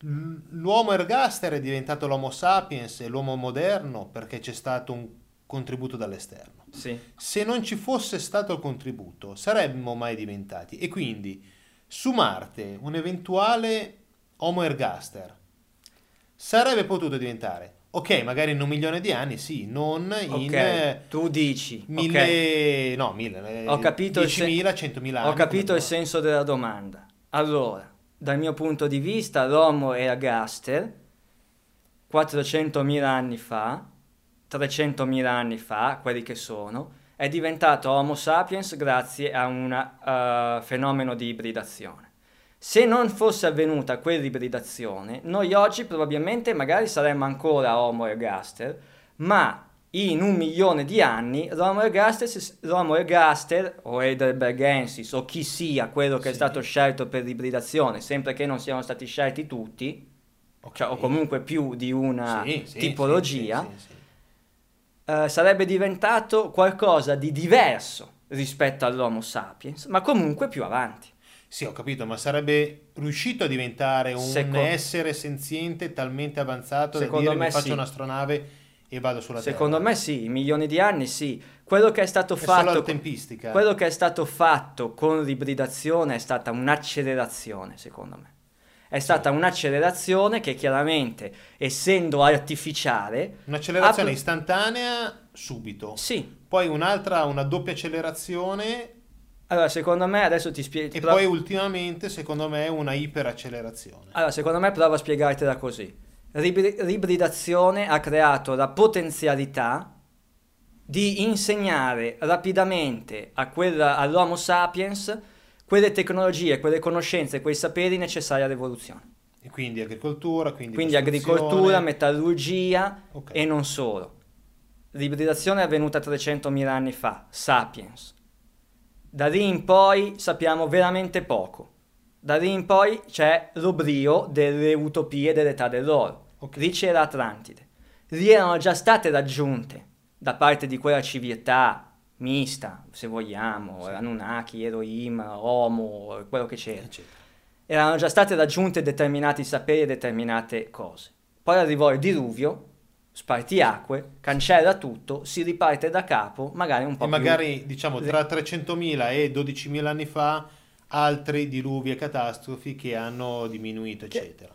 L'uomo ergaster è diventato l'Homo sapiens e l'uomo moderno perché c'è stato un contributo dall'esterno. Sì. Se non ci fosse stato il contributo, saremmo mai diventati. E quindi su Marte un eventuale Homo ergaster sarebbe potuto diventare, ok, magari in un milione di anni, sì, non in Ok, eh, tu dici. mille, no, mille, eh, Ho capito il sen- 10.000, 100.000 anni. Ho capito il senso della domanda. Allora, dal mio punto di vista, l'Homo ergaster 400.000 anni fa, 300.000 anni fa, quelli che sono, è diventato Homo sapiens grazie a un fenomeno di ibridazione. Se non fosse avvenuta quell'ibridazione, noi oggi probabilmente magari saremmo ancora Homo ergaster, ma in un milione di anni l'Homo ergaster, l'Homo ergaster o Heidelbergensis o chi sia quello che è Sì. stato scelto per l'ibridazione, sempre che non siano stati scelti tutti, Ok. cioè, o comunque più di una Sì, tipologia, sì. eh, sarebbe diventato qualcosa di diverso rispetto all'Homo sapiens, ma comunque più avanti. Sì, ho capito, ma sarebbe riuscito a diventare un Seco- essere senziente talmente avanzato da Secondo dire me mi faccio sì. un'astronave e vado sulla Secondo Terra. me sì, milioni di anni sì. Quello che è stato È fatto tempistica. quello che è stato fatto con l'ibridazione è stata un'accelerazione, secondo me. È stata un'accelerazione che chiaramente, essendo artificiale, Un'accelerazione ha- istantanea subito. sì. Poi un'altra, una doppia accelerazione Allora, secondo me adesso ti spiego e poi ultimamente, secondo me, una iperaccelerazione. Allora, secondo me provo a spiegartela così. Ribri- L'ibridazione ha creato la potenzialità di insegnare rapidamente a quella- all'Homo sapiens quelle tecnologie, quelle conoscenze, quei saperi necessari all'evoluzione. E quindi agricoltura, quindi, Quindi agricoltura, metallurgia Ok. e non solo. L'ibridazione è avvenuta 300.000 anni fa, sapiens. Da lì in poi sappiamo veramente poco. Da lì in poi c'è l'oblio delle utopie dell'età dell'oro. Ok. Lì c'era Atlantide. Lì erano già state raggiunte da parte di quella civiltà mista, se vogliamo, Anunnaki, Elohim, Homo, quello che c'era eccetera. erano già state raggiunte determinati saperi e determinate cose. Poi arrivò il diluvio, spartiacque, cancella tutto, si riparte da capo, magari un po' E più- magari, diciamo, tra 300.000 e 12.000 anni fa, altri diluvi e catastrofi che hanno diminuito, eccetera.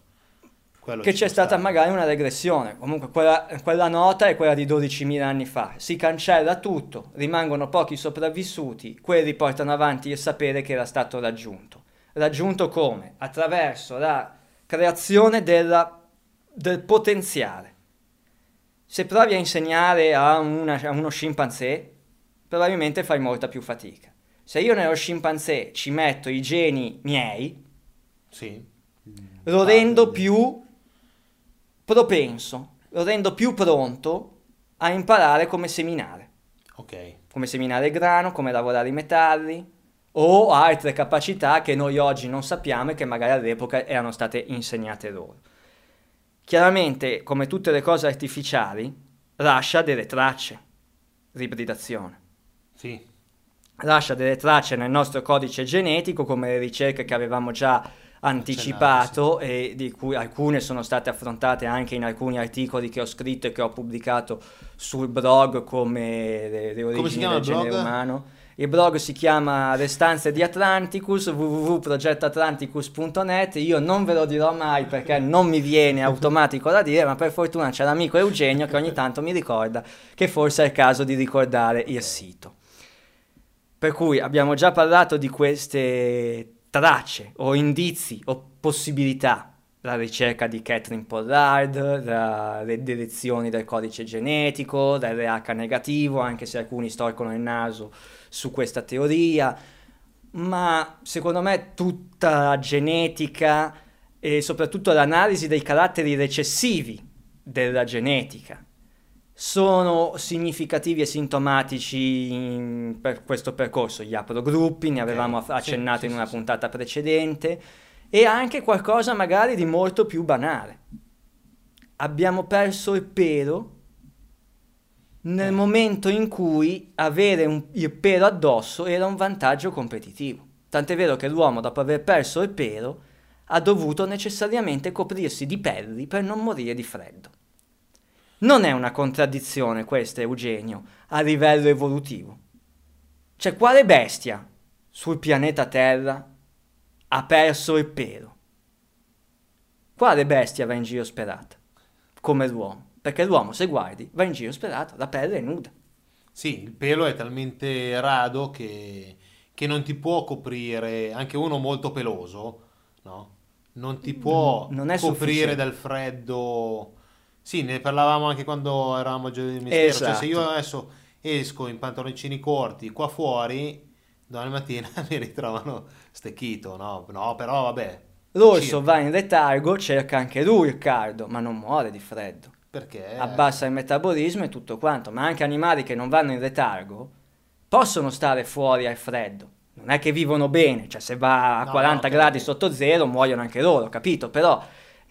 Quello che c'è stata stare. magari una regressione. Comunque quella, quella nota è quella di 12.000 anni fa. Si cancella tutto, rimangono pochi sopravvissuti, quelli portano avanti il sapere che era stato raggiunto. Raggiunto come? Attraverso la creazione della- del potenziale. Se provi a insegnare a, una- a uno scimpanzé, probabilmente fai molta più fatica. Se io nello scimpanzé ci metto i geni miei, Sì. lo rendo più propenso, lo rendo più pronto a imparare come seminare, Ok. come seminare grano, come lavorare i metalli o altre capacità che noi oggi non sappiamo e che magari all'epoca erano state insegnate loro. Chiaramente, come tutte le cose artificiali, lascia delle tracce, l'ibridazione Sì. lascia delle tracce nel nostro codice genetico, come le ricerche che avevamo già anticipato e di cui alcune sono state affrontate anche in alcuni articoli che ho scritto e che ho pubblicato sul blog come le, le origini chiama del il blog? genere umano. Il blog si chiama Le stanze di Atlanticus, www.progettoatlanticus.net. Io non ve lo dirò mai perché non mi viene automatico da dire, ma per fortuna c'è l'amico Eugenio che ogni tanto mi ricorda che forse è il caso di ricordare il sito. Per cui abbiamo già parlato di queste tracce o indizi o possibilità, la ricerca di Catherine Pollard, la, le direzioni del codice genetico, dell'RH negativo, anche se alcuni storcono il naso su questa teoria, ma secondo me tutta la genetica e soprattutto l'analisi dei caratteri recessivi della genetica sono significativi e sintomatici in, per questo percorso. Gli aprogruppi, ne avevamo okay. accennato sì, in una sì, puntata precedente, e anche qualcosa magari di molto più banale. Abbiamo perso il pelo nel eh. momento in cui avere un, il pelo addosso era un vantaggio competitivo. Tant'è vero che l'uomo, dopo aver perso il pelo, ha dovuto necessariamente coprirsi di pelli per non morire di freddo. Non è una contraddizione questa, Eugenio, a livello evolutivo. Cioè, quale bestia sul pianeta Terra ha perso il pelo? Quale bestia va in giro sperata? Come l'uomo. Perché l'uomo, se guardi, va in giro sperato, la pelle è nuda. Sì, il pelo è talmente rado che, che non ti può coprire, anche uno molto peloso, no? Non ti può non coprire dal freddo sì, ne parlavamo anche quando eravamo a Giovedì del Mistero. Esatto. Cioè, se io esatto. adesso esco in pantaloncini corti qua fuori, domani mattina mi ritrovano stecchito, no? No, però vabbè. L'orso circa. va in letargo, cerca anche lui il caldo, ma non muore di freddo. Perché? Abbassa il metabolismo e tutto quanto, ma anche animali che non vanno in letargo possono stare fuori al freddo. Non è che vivono bene, cioè se va a no, 40 no, gradi sotto zero muoiono anche loro, capito? Però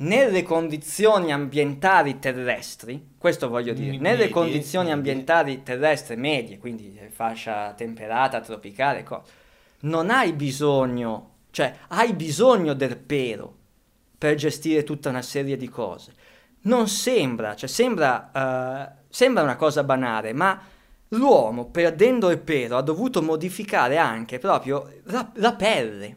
nelle condizioni ambientali terrestri, questo voglio dire, medie, nelle condizioni ambientali terrestri medie, quindi fascia temperata, tropicale, co- non hai bisogno, cioè hai bisogno del pelo per gestire tutta una serie di cose. Non sembra, cioè sembra, uh, sembra una cosa banale, ma l'uomo perdendo il pelo ha dovuto modificare anche proprio la, la pelle.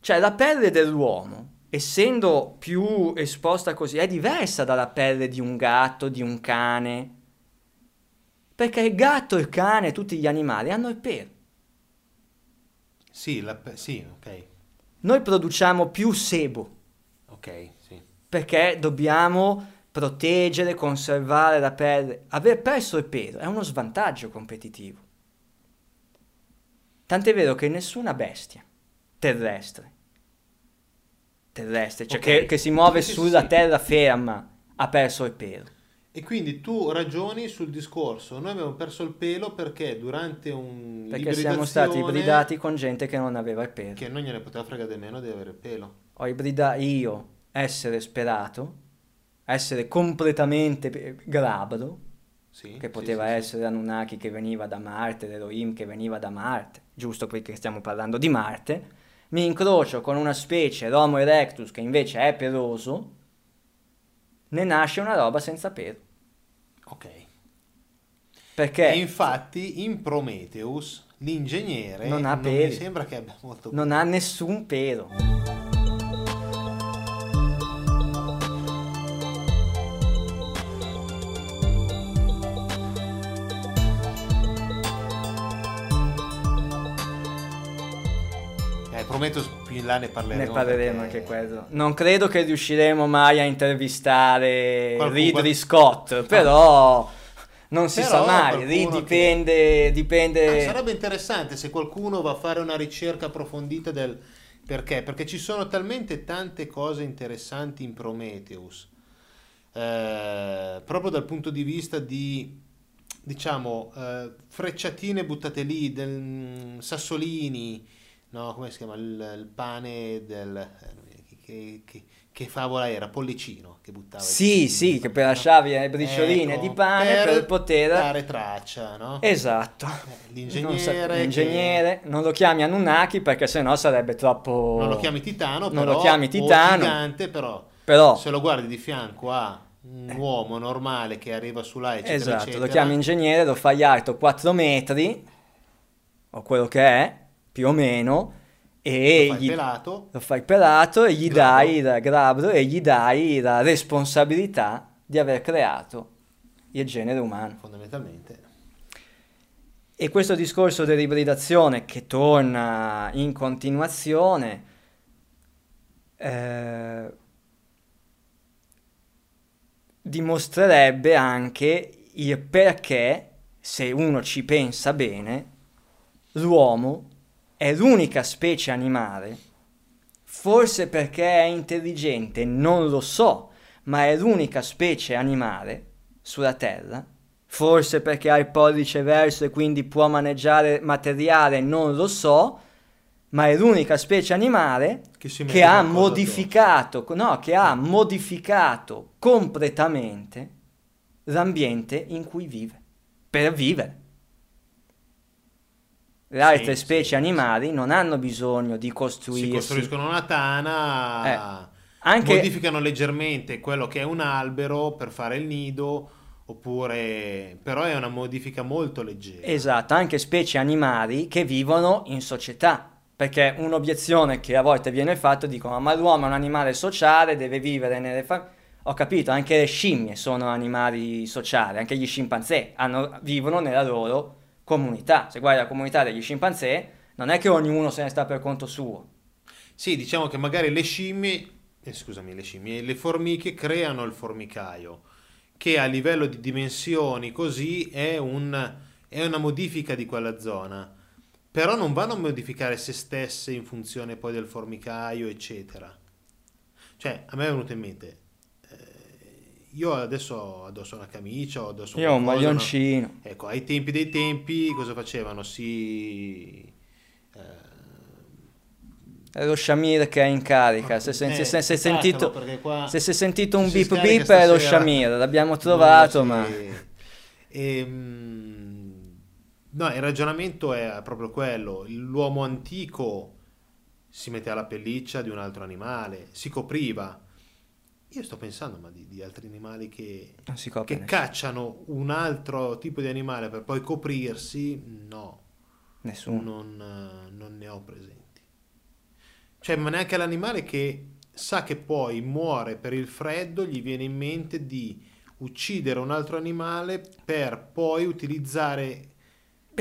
Cioè la pelle dell'uomo essendo più esposta così, è diversa dalla pelle di un gatto, di un cane. Perché il gatto, il cane, tutti gli animali hanno il pelo. Sì, pe- sì, ok. Noi produciamo più sebo. Ok. Perché dobbiamo proteggere, conservare la pelle. Aver perso il pelo è uno svantaggio competitivo. Tant'è vero che nessuna bestia terrestre terrestre, cioè okay. che, che, si muove sì, sulla sì. terraferma, ha perso il pelo. E quindi tu ragioni sul discorso, noi abbiamo perso il pelo perché durante un... Perché siamo stati ibridati con gente che non aveva il pelo. Che non gliene poteva fregare meno di avere il pelo. Ho ibridato io, essere sperato, essere completamente glabro, sì, che poteva sì, essere Anunnaki che veniva da Marte, l'Elohim che veniva da Marte, giusto perché stiamo parlando di Marte, mi incrocio con una specie, l'Homo erectus, che invece è peloso, ne nasce una roba senza pelo. Ok. Perché? E infatti in Prometheus l'ingegnere non, ha non mi sembra che abbia molto pelo. Non ha nessun pelo. Prometheus più in là ne parleremo. Ne parleremo perché... anche quello. Non credo che riusciremo mai a intervistare Qualcuno... Ridley Scott, ah. però non si però sa mai, dipende, che... dipende... Ah, sarebbe interessante se qualcuno va a fare una ricerca approfondita del perché, perché ci sono talmente tante cose interessanti in Prometheus, eh, proprio dal punto di vista di, diciamo, eh, frecciatine buttate lì, del, mm, sassolini, no, come si chiama, il, il pane del... Eh, che, che, che, favola era? Pollicino che buttava. Sì, sì, che per lasciavi le bricioline ecco, di pane per, per, poter... dare traccia, no? Esatto. Eh, l'ingegnere... Non, l'ingegnere, che... non lo chiami Anunnaki perché sennò sarebbe troppo... Non lo chiami Titano, non però, lo chiami Titano. gigante, però, però... Se lo guardi di fianco a un uomo normale che arriva su là, eccetera, Esatto, eccetera. lo chiami ingegnere, lo fai alto 4 metri, o quello che è, più o meno, e lo fai gli, pelato, lo fai pelato e gli grabro. dai la, grabro e gli dai la responsabilità di aver creato il genere umano. Fondamentalmente. E questo discorso dell'ibridazione che torna in continuazione eh, dimostrerebbe anche il perché, se uno ci pensa bene, l'uomo è l'unica specie animale, forse perché è intelligente, non lo so, ma è l'unica specie animale sulla Terra, forse perché ha il pollice verso e quindi può maneggiare materiale, non lo so, ma è l'unica specie animale che, che ha modificato, no, che ha modificato completamente l'ambiente in cui vive, per vivere. Le altre sì, specie sì, animali sì. non hanno bisogno di costruirsi. Si costruiscono una tana, eh, anche... modificano leggermente quello che è un albero per fare il nido, oppure... però è una modifica molto leggera. Esatto, anche specie animali che vivono in società. Perché un'obiezione che a volte viene fatta dicono ma l'uomo è un animale sociale, deve vivere nelle famiglie ho capito, anche le scimmie sono animali sociali, anche gli scimpanzé hanno, vivono nella loro comunità. Se guardi la comunità degli scimpanzé, non è che ognuno se ne sta per conto suo. Sì, diciamo che magari le scimmie, eh, scusami, le scimmie, le formiche creano il formicaio, che a livello di dimensioni così è, un, è una modifica di quella zona. Però non vanno a modificare se stesse in funzione poi del formicaio, eccetera. Cioè, a me è venuto in mente, io adesso ho addosso una camicia, addosso Io ho un maglioncino. No? Ecco, ai tempi dei tempi cosa facevano? Si... È lo Shamir che è in carica. Se, se, eh, se, se, sentito, se si è sentito un bip bip è lo Shamir, l'abbiamo trovato, ma... E, ehm, no, il ragionamento è proprio quello. L'uomo antico si metteva la pelliccia di un altro animale, si copriva io sto pensando ma di, di altri animali che, che cacciano un altro tipo di animale per poi coprirsi, no. Nessuno. Non, non ne ho presenti. Cioè, ma neanche l'animale che sa che poi muore per il freddo, gli viene in mente di uccidere un altro animale per poi utilizzare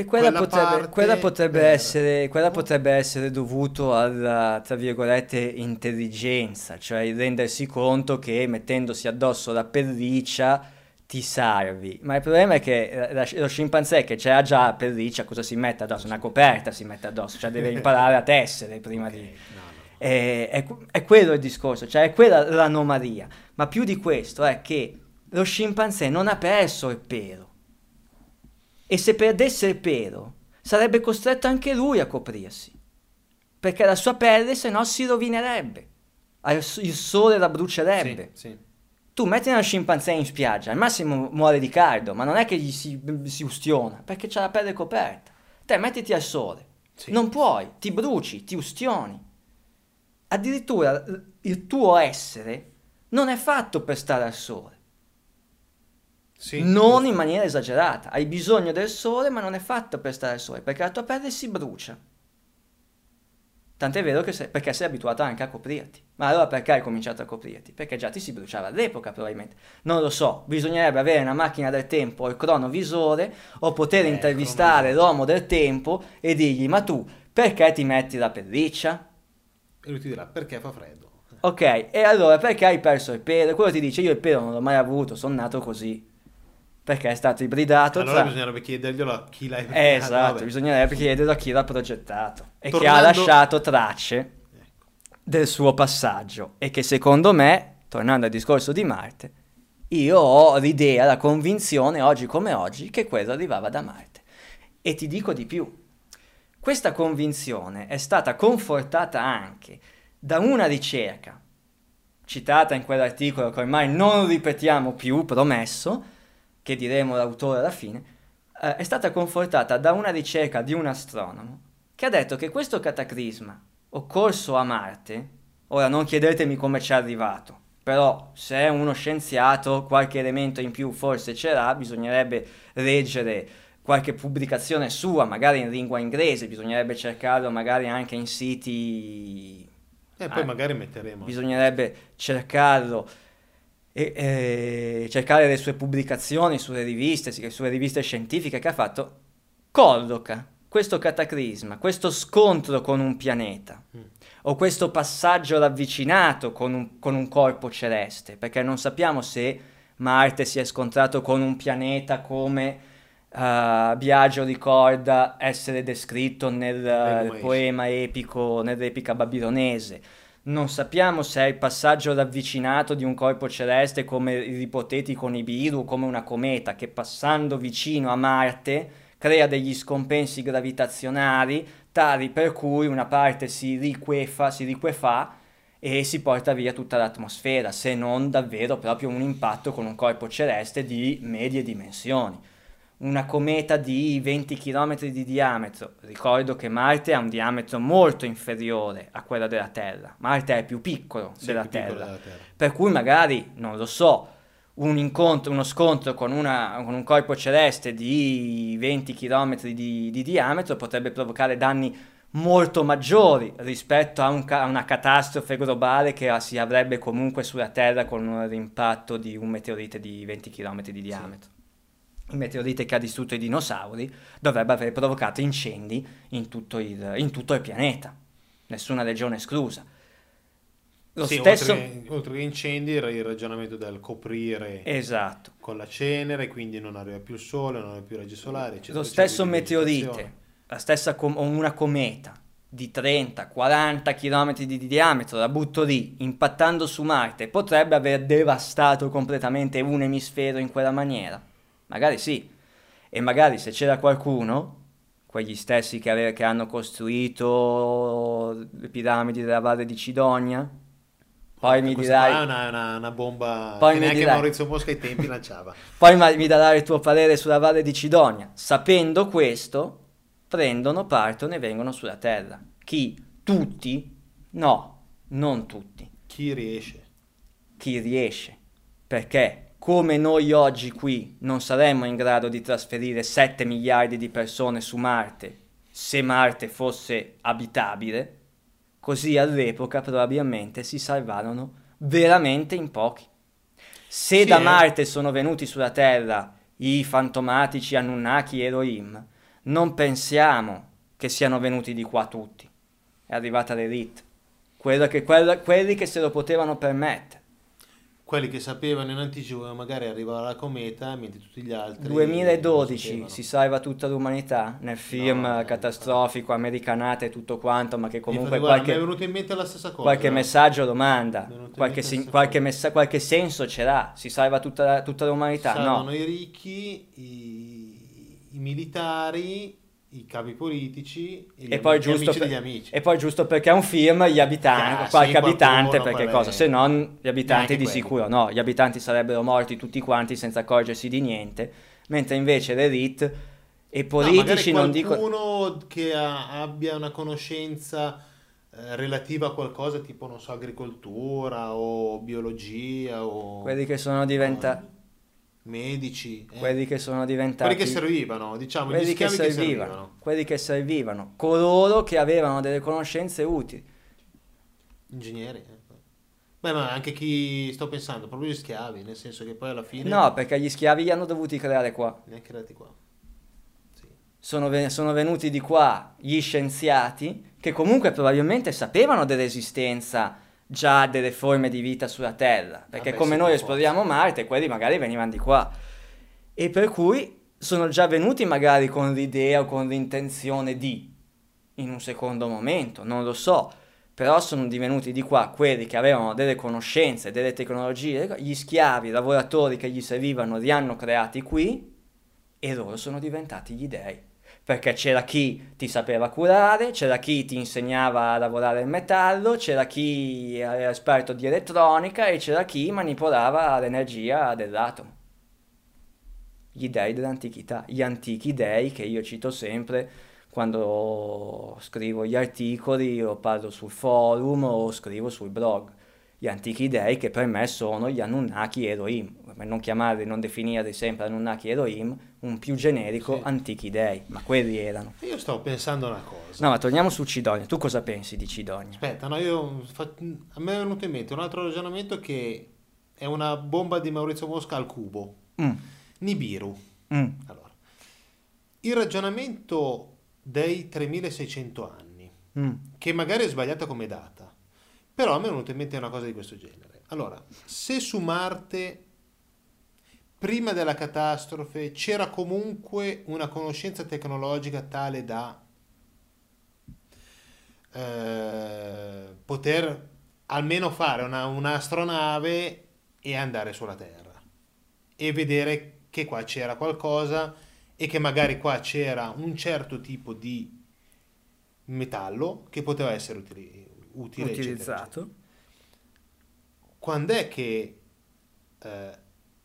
quella, quella potrebbe, quella potrebbe essere, quella potrebbe essere dovuto alla, tra virgolette, intelligenza, cioè rendersi conto che mettendosi addosso la pelliccia ti salvi. Ma il problema è che lo scimpanzé che c'ha già la pelliccia, cosa si mette addosso? Una coperta si mette addosso, cioè deve imparare a tessere prima okay, di... No, no. È, è, è, quello il discorso, cioè è quella l'anomalia. Ma più di questo è che lo scimpanzé non ha perso il pelo e se perdesse il pelo sarebbe costretto anche lui a coprirsi, perché la sua pelle se no si rovinerebbe, il sole la brucerebbe. Sì, sì. Tu metti una scimpanzé in spiaggia, al massimo muore di caldo, ma non è che gli si, si ustiona, perché c'ha la pelle coperta. Te mettiti al sole, sì. non puoi, ti bruci, ti ustioni. Addirittura il tuo essere non è fatto per stare al sole sì, non in maniera esagerata. Hai bisogno del sole, ma non è fatto per stare al sole, perché la tua pelle si brucia. Tant'è vero che sei, perché sei abituato anche a coprirti. Ma allora perché hai cominciato a coprirti? Perché già ti si bruciava all'epoca probabilmente. Non lo so, bisognerebbe avere una macchina del tempo o il cronovisore o poter eh, intervistare l'uomo del tempo e dirgli ma tu perché ti metti la pelliccia? E lui ti dirà perché fa freddo. Ok, e allora perché hai perso il pelo? Quello ti dice io il pelo non l'ho mai avuto, sono nato così perché è stato ibridato. Allora tra... bisognerebbe chiederglielo a chi l'ha ibridato. Esatto, vabbè. bisognerebbe chiederlo a chi l'ha progettato e Tornando... che ha lasciato tracce del suo passaggio e che secondo me, tornando al discorso di Marte, io ho l'idea, la convinzione, oggi come oggi, che quello arrivava da Marte. E ti dico di più, questa convinzione è stata confortata anche da una ricerca citata in quell'articolo che ormai non ripetiamo più, promesso, che diremo l'autore alla fine, eh, è stata confortata da una ricerca di un astronomo che ha detto che questo cataclisma occorso a Marte, ora non chiedetemi come ci è arrivato, però se è uno scienziato qualche elemento in più forse ce l'ha, bisognerebbe leggere qualche pubblicazione sua, magari in lingua inglese, bisognerebbe cercarlo magari anche in siti... E poi ah, magari metteremo. Bisognerebbe cercarlo e eh, cercare le sue pubblicazioni sulle riviste, sulle riviste scientifiche che ha fatto, colloca questo cataclisma, questo scontro con un pianeta, mm. o questo passaggio ravvicinato con un, con un corpo celeste, perché non sappiamo se Marte si è scontrato con un pianeta come uh, Biagio ricorda essere descritto nel uh, poema epico, nell'epica babilonese. Non sappiamo se è il passaggio ravvicinato di un corpo celeste come il ipotetico Nibiru, come una cometa che passando vicino a Marte crea degli scompensi gravitazionali tali per cui una parte si riquefa, si riquefa e si porta via tutta l'atmosfera, se non davvero proprio un impatto con un corpo celeste di medie dimensioni. Una cometa di 20 km di diametro. Ricordo che Marte ha un diametro molto inferiore a quello della Terra. Marte è più piccolo, sì, della, più Terra. piccolo della Terra. Per cui magari, non lo so, un incontro, uno scontro con, una, con, un corpo celeste di 20 km di, di, diametro potrebbe provocare danni molto maggiori rispetto a, un, a, una catastrofe globale che si avrebbe comunque sulla Terra con l'impatto di un meteorite di 20 km di diametro. Sì. Il meteorite che ha distrutto i dinosauri dovrebbe aver provocato incendi in tutto il, in tutto il pianeta, nessuna regione esclusa lo sì, stesso... oltre, oltre che incendi, il ragionamento del coprire esatto. con la cenere, quindi non arriva più il sole, non arriva più raggi solari, eccetera. Lo stesso meteorite, la stessa com- una cometa di 30-40 km di diametro, la butto lì, impattando su Marte, potrebbe aver devastato completamente un emisfero in quella maniera? Magari sì. E magari se c'era qualcuno, quegli stessi che, ave- che hanno costruito le piramidi della Valle di Cidonia, poi mi dirai... È una, una, una, bomba poi che neanche dirai... Maurizio Mosca ai tempi lanciava. poi mi darai il tuo parere sulla Valle di Cidonia. Sapendo questo, prendono, partono e vengono sulla Terra. Chi? Tutti? No, non tutti. Chi riesce? Chi riesce. Perché come noi oggi qui non saremmo in grado di trasferire 7 miliardi di persone su Marte se Marte fosse abitabile, Così all'epoca probabilmente si salvarono veramente in pochi. Se sì, da eh. Marte sono venuti sulla Terra i fantomatici Anunnaki e Elohim, non pensiamo che siano venuti di qua tutti. È arrivata l'elite, che, quella, quelli che se lo potevano permettere quelli che sapevano in anticipo che magari arrivava la cometa, mentre tutti gli altri... 2012 si salva tutta l'umanità nel film no, catastrofico, americanate e tutto quanto, ma che comunque Infatti, qualche... mi è venuta in mente la stessa cosa. Qualche no? messaggio lo manda, qualche, sin- qualche, messa- qualche, senso ce l'ha, si salva tutta, tutta l'umanità, Salvano no? i ricchi, i, i militari i capi politici e, e, poi giusto per, amici. E poi giusto perché è un film, gli abitanti, ah, qualche sì, abitante, perché cosa? Se no gli abitanti di quelli. sicuro no, gli abitanti sarebbero morti tutti quanti senza accorgersi di niente, mentre invece l'elite e politici no, non dicono... Qualcuno che ha, abbia una conoscenza eh, relativa a qualcosa tipo, non so, agricoltura o biologia o... Quelli che sono diventati medici, eh. quelli che sono diventati quelli che servivano, diciamo, quelli che servivano, che servivano, quelli che servivano, coloro che avevano delle conoscenze utili. Ingegneri. Eh. Beh, ma anche chi sto pensando, proprio gli schiavi, nel senso che poi alla fine No, perché gli schiavi li hanno dovuti creare qua. Li hanno creati qua. Sì. Sono, ven- sono venuti di qua gli scienziati che comunque probabilmente sapevano dell'esistenza già delle forme di vita sulla Terra, perché Vabbè, come noi esploriamo Marte, quelli magari venivano di qua. E per cui sono già venuti magari con l'idea o con l'intenzione di, in un secondo momento, non lo so, però sono divenuti di qua quelli che avevano delle conoscenze, delle tecnologie, gli schiavi, i lavoratori che gli servivano li hanno creati qui e loro sono diventati gli dei perché c'era chi ti sapeva curare, c'era chi ti insegnava a lavorare il metallo, c'era chi era esperto di elettronica e c'era chi manipolava l'energia dell'atomo. Gli dei dell'antichità, gli antichi dei che io cito sempre quando scrivo gli articoli o parlo sul forum o scrivo sul blog gli antichi dei che per me sono gli Anunnaki Elohim, per non chiamarli, non definirli sempre Anunnaki Elohim, un più generico sì. antichi dei, ma quelli erano. Io stavo pensando una cosa. No, ma torniamo su Cidonia, tu cosa pensi di Cidonia? Aspetta, no, io, a me è venuto in mente un altro ragionamento che è una bomba di Maurizio Mosca al cubo. Mm. Nibiru. Mm. Allora, il ragionamento dei 3600 anni, Mm. che magari è sbagliata come data, però mi è venuta in mente una cosa di questo genere. Allora, se su Marte, prima della catastrofe, c'era comunque una conoscenza tecnologica tale da eh, poter almeno fare una, un'astronave e andare sulla Terra e vedere che qua c'era qualcosa e che magari qua c'era un certo tipo di metallo che poteva essere utili- utile Utilizzato. eccetera. Quando è che eh,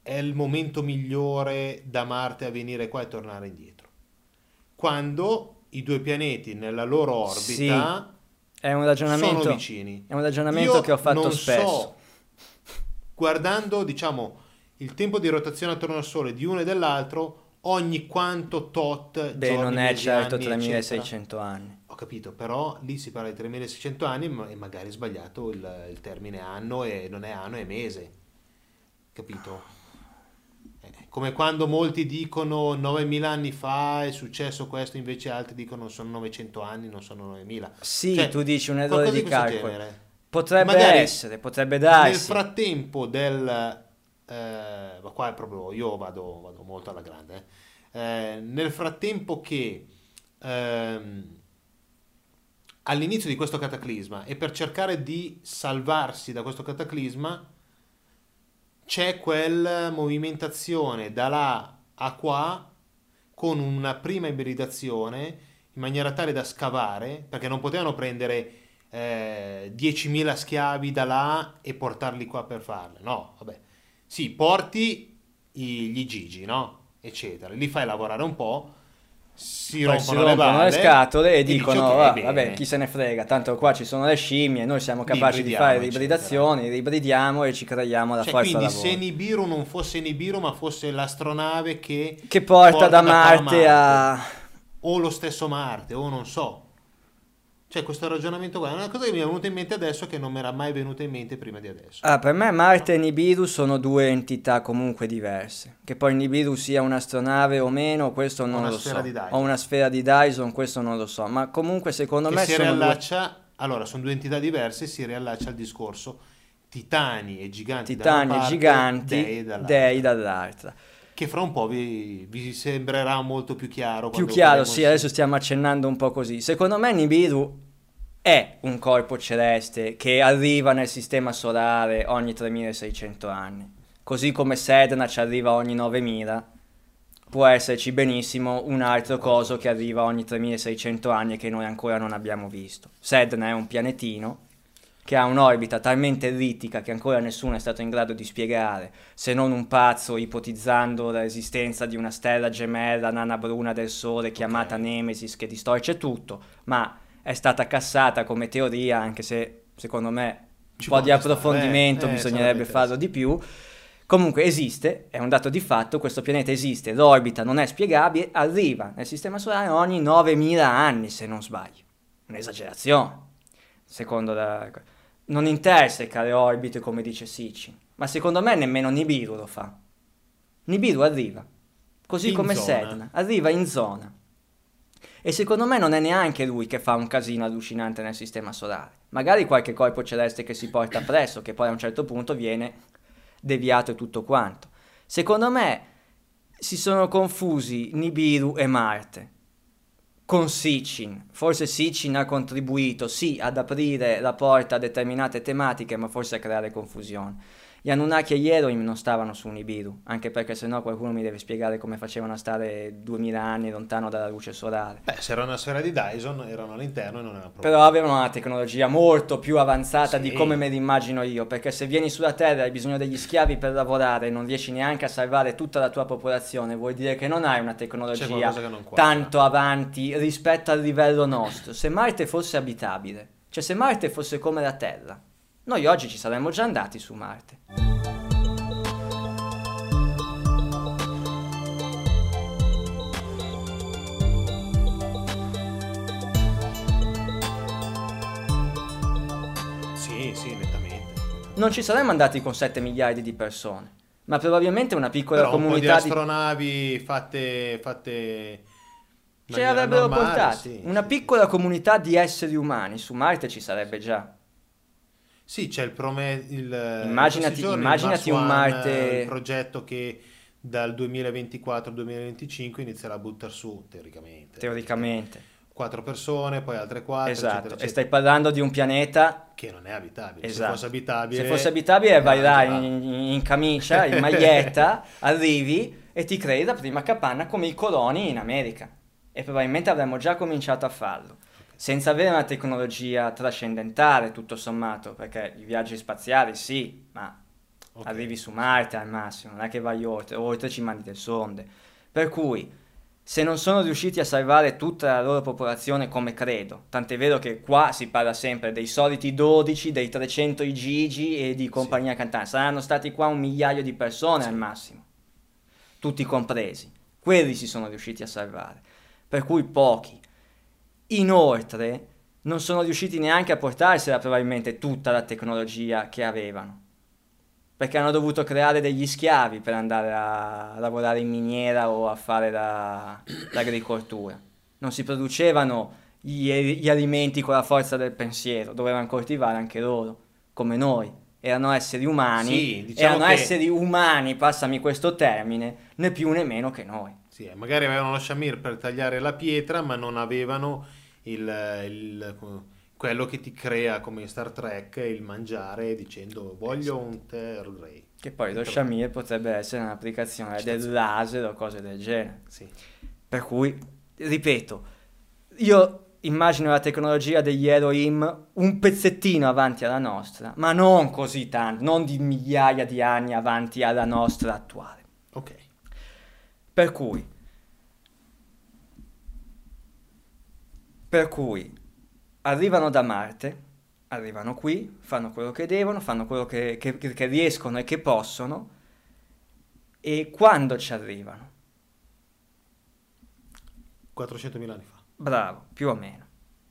è il momento migliore da Marte a venire qua e tornare indietro? Quando i due pianeti nella loro orbita È un sono ragionamento, vicini. è un ragionamento Io che ho fatto spesso. so, guardando, diciamo, il tempo di rotazione attorno al Sole di uno e dell'altro, ogni quanto tot Beh, giorni, non è certo anni, 3600 anni. Ho capito, però lì si parla di 3600 anni ma- e magari è sbagliato il, il termine anno e non è anno, è mese. Capito? Eh, Come quando molti dicono 9000 anni fa è successo questo, invece altri dicono sono 900 anni, non sono 9000. Sì, Cioè, tu dici un errore di calcolo. genere. Potrebbe Magari essere, potrebbe Nel darsi. frattempo del... eh, ma qua è proprio... Io vado, vado molto alla grande. eh. Eh, nel frattempo che ehm, all'inizio di questo cataclisma e per cercare di salvarsi da questo cataclisma c'è quella movimentazione da là a qua con una prima ibridazione in maniera tale da scavare perché non potevano prendere eh, 10.000 schiavi da là e portarli qua per farle. No vabbè. Sì porti gli gigi no? Eccetera. Li fai lavorare un po' si Poi si rompono, rompono le, le balle scatole e, dici, dicono: "Ok, "Ah, bene." Vabbè, chi se ne frega, tanto qua ci sono le scimmie, noi siamo capaci di Ibridiamo, fare eccetera. ibridazioni, ribridiamo e ci creiamo la Cioè, forza quindi lavoro. se Nibiru non fosse Nibiru ma fosse l'astronave che Che porta, porta da da a Marte a. o lo stesso Marte o non so cioè questo ragionamento qua è una cosa che mi è venuta in mente adesso che non mi era mai venuta in mente prima di adesso Ah, per me Marte e Nibiru sono due entità comunque diverse. Che poi Nibiru sia un'astronave o meno, questo non una lo so. O una sfera di Dyson, questo non lo so. Ma comunque secondo che me si sono due riallaccia allora sono due entità diverse si riallaccia al discorso titani e giganti da titani una e parte, giganti, dei dall'altra. dei dall'altra. Che fra un po' vi, vi sembrerà molto più chiaro Più chiaro, sì, adesso stiamo accennando un po' così. Secondo me Nibiru è un corpo celeste che arriva nel sistema solare ogni 3600 anni. Così come Sedna ci arriva ogni 9000, può esserci benissimo un altro coso che arriva ogni 3600 anni e che noi ancora non abbiamo visto. Sedna è un pianetino che ha un'orbita talmente ellittica che ancora nessuno è stato in grado di spiegare, se non un pazzo ipotizzando l'esistenza di una stella gemella nana bruna del Sole chiamata Ok. Nemesis che distorce tutto, ma è stata cassata come teoria, anche se secondo me un Ci po' può di approfondimento eh, eh, bisognerebbe farlo di più. Comunque esiste, è un dato di fatto, questo pianeta esiste, l'orbita non è spiegabile, arriva nel sistema solare ogni 9000 anni se non sbaglio. Un'esagerazione, secondo la... Non interseca le orbite come dice Sitchin, ma secondo me nemmeno Nibiru lo fa. Nibiru arriva, così In come zona. Sedna, arriva in zona. E secondo me non è neanche lui che fa un casino allucinante nel sistema solare. Magari qualche corpo celeste che si porta appresso, che poi a un certo punto viene deviato e tutto quanto. Secondo me si sono confusi Nibiru e Marte con Sitchin. Forse Sitchin ha contribuito sì ad aprire la porta a determinate tematiche, ma forse a creare confusione. Gli Anunnaki e gli Elohim non stavano su Nibiru, anche perché sennò qualcuno mi deve spiegare come facevano a stare 2000 anni lontano dalla luce solare. beh se era una sfera di Dyson erano all'interno e non era Però avevano una tecnologia molto più avanzata di Sì. come me l'immagino io, perché se vieni sulla Terra e hai bisogno degli schiavi per lavorare e non riesci neanche a salvare tutta la tua popolazione, vuol dire che non hai una tecnologia tanto avanti rispetto al livello nostro. Se Marte fosse abitabile, cioè se Marte fosse come la Terra, noi oggi ci saremmo già andati su Marte. sì sì nettamente Non ci saremmo andati con 7 miliardi di persone, ma probabilmente una piccola Però un po' di comunità di... astronavi fatte, fatte Ce l'avrebbero portati. sì, Una sì, piccola comunità di esseri umani su Marte ci sarebbe già. Sì, c'è il prome... Il, Immaginati- giorni immaginati un One, Marte- eh, Il progetto che dal 2024 al 2025 inizierà a buttare su, teoricamente. Teoricamente. Quattro persone, poi altre quattro, Esatto. eccetera, E eccetera, stai parlando di un pianeta che non è abitabile. Esatto. Se fosse abitabile... Se fosse abitabile vai là in, in camicia, in maglietta, arrivi e ti crei la prima capanna come i coloni in America. E probabilmente avremmo già cominciato a farlo. Senza avere una tecnologia trascendentale, tutto sommato, perché i viaggi spaziali sì, ma Ok. arrivi su Marte al massimo, non è che vai oltre, oltre ci mandi delle sonde. Per cui, se non sono riusciti a salvare tutta la loro popolazione come credo, tant'è vero che qua si parla sempre dei soliti 12, dei 300 i Gigi e di compagnia cantante, saranno stati qua un migliaio di persone al massimo, tutti compresi. Quelli si sono riusciti a salvare, per cui pochi. Inoltre, non sono riusciti neanche a portarsela probabilmente tutta la tecnologia che avevano perché hanno dovuto creare degli schiavi per andare a lavorare in miniera o a fare la- l'agricoltura. Non si producevano gli, gli alimenti con la forza del pensiero, dovevano coltivare anche loro, come noi. Erano esseri umani, Sì, diciamo erano che- esseri umani, passami questo termine, né più né meno che noi. Sì, eh, magari avevano lo shamir per tagliare la pietra, ma non avevano il, il- quello che ti crea come in Star Trek il mangiare dicendo voglio un Earl Grey. Che poi lo Shamir potrebbe essere un'applicazione del laser o cose del genere. Sì. Per cui, ripeto, io immagino la tecnologia degli Elohim un pezzettino avanti alla nostra, ma non così tanto, non di migliaia di anni avanti alla nostra attuale. Per cui, per cui arrivano da Marte, arrivano qui, fanno quello che devono, fanno quello che, che- che riescono e che possono, e quando ci arrivano? 400.000 anni fa. Bravo, più o meno,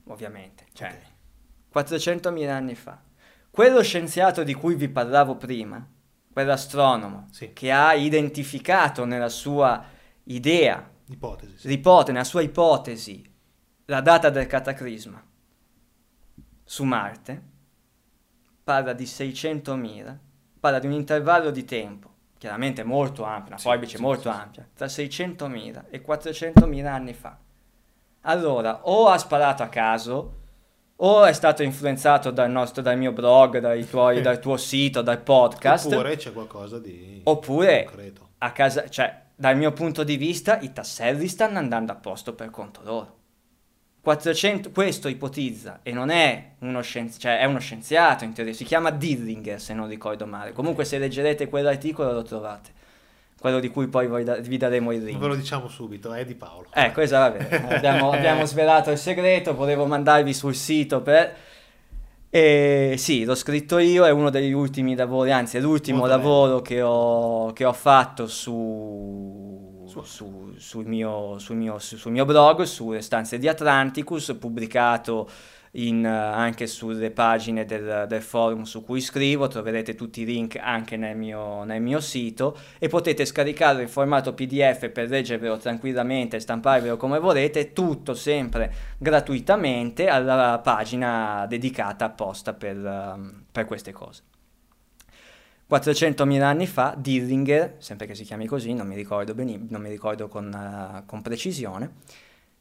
ovviamente. Cioè, Ok. 400.000 anni fa. Quello scienziato di cui vi parlavo prima, quell'astronomo Sì. che ha identificato nella sua idea, Ipotesi. sì. l'ipotesi, nella sua ipotesi, la data del cataclisma su Marte, parla di 600.000, parla di un intervallo di tempo, chiaramente molto ampio, una Sì, forbice sì, molto sì, ampia, tra 600.000 e 400.000 anni fa. Allora, o ha sparato a caso, o è stato influenzato dal, nostro, dal mio blog, dai tuoi- dal tuo sito, dal podcast, Oppure c'è qualcosa di Oppure- concreto. a casa, cioè, dal mio punto di vista, i tasselli stanno andando a posto per conto loro. 400, questo ipotizza, e non è uno, scienzi- cioè, è uno scienziato in teoria, si chiama Dillinger se non ricordo male. Comunque se leggerete quell'articolo lo trovate, quello di cui poi vi daremo il link. ve lo diciamo subito, è di Paolo. Ecco, esatto, abbiamo, abbiamo svelato il segreto, volevo mandarvi sul sito per... E sì, l'ho scritto io, è uno degli ultimi lavori, anzi è l'ultimo Molto lavoro che ho, che ho fatto su, Su- su- sul, mio, sul, mio, su- sul mio blog, sulle stanze di Atlanticus, pubblicato in, eh, anche sulle pagine del, del forum su cui scrivo, troverete tutti i link anche nel mio, nel mio sito e potete scaricarlo in formato PDF per leggervelo tranquillamente e stamparvelo come volete, tutto sempre gratuitamente alla pagina dedicata apposta per, ehm, per queste cose. 400.000 anni fa, Dillinger, sempre che si chiami così, non mi ricordo, beni- non mi ricordo con, eh, con precisione,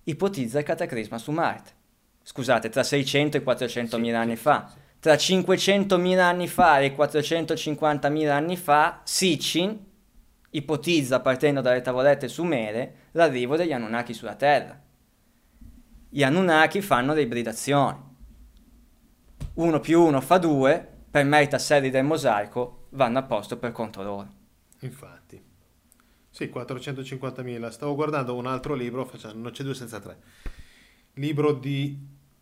ipotizza il cataclisma su Marte. Scusate, tra 600 e 400.000 anni fa. Tra 500.000 anni fa e 450.000 anni fa, Sitchin ipotizza, partendo dalle tavolette sumere, l'arrivo degli Anunnaki sulla Terra. Gli Anunnaki fanno le ibridazioni. Uno più uno fa due, per me i tasselli del mosaico vanno a posto per conto loro. Infatti. Sì, 450.000. Stavo guardando un altro libro, facciamo, non c'è due senza tre. Libro di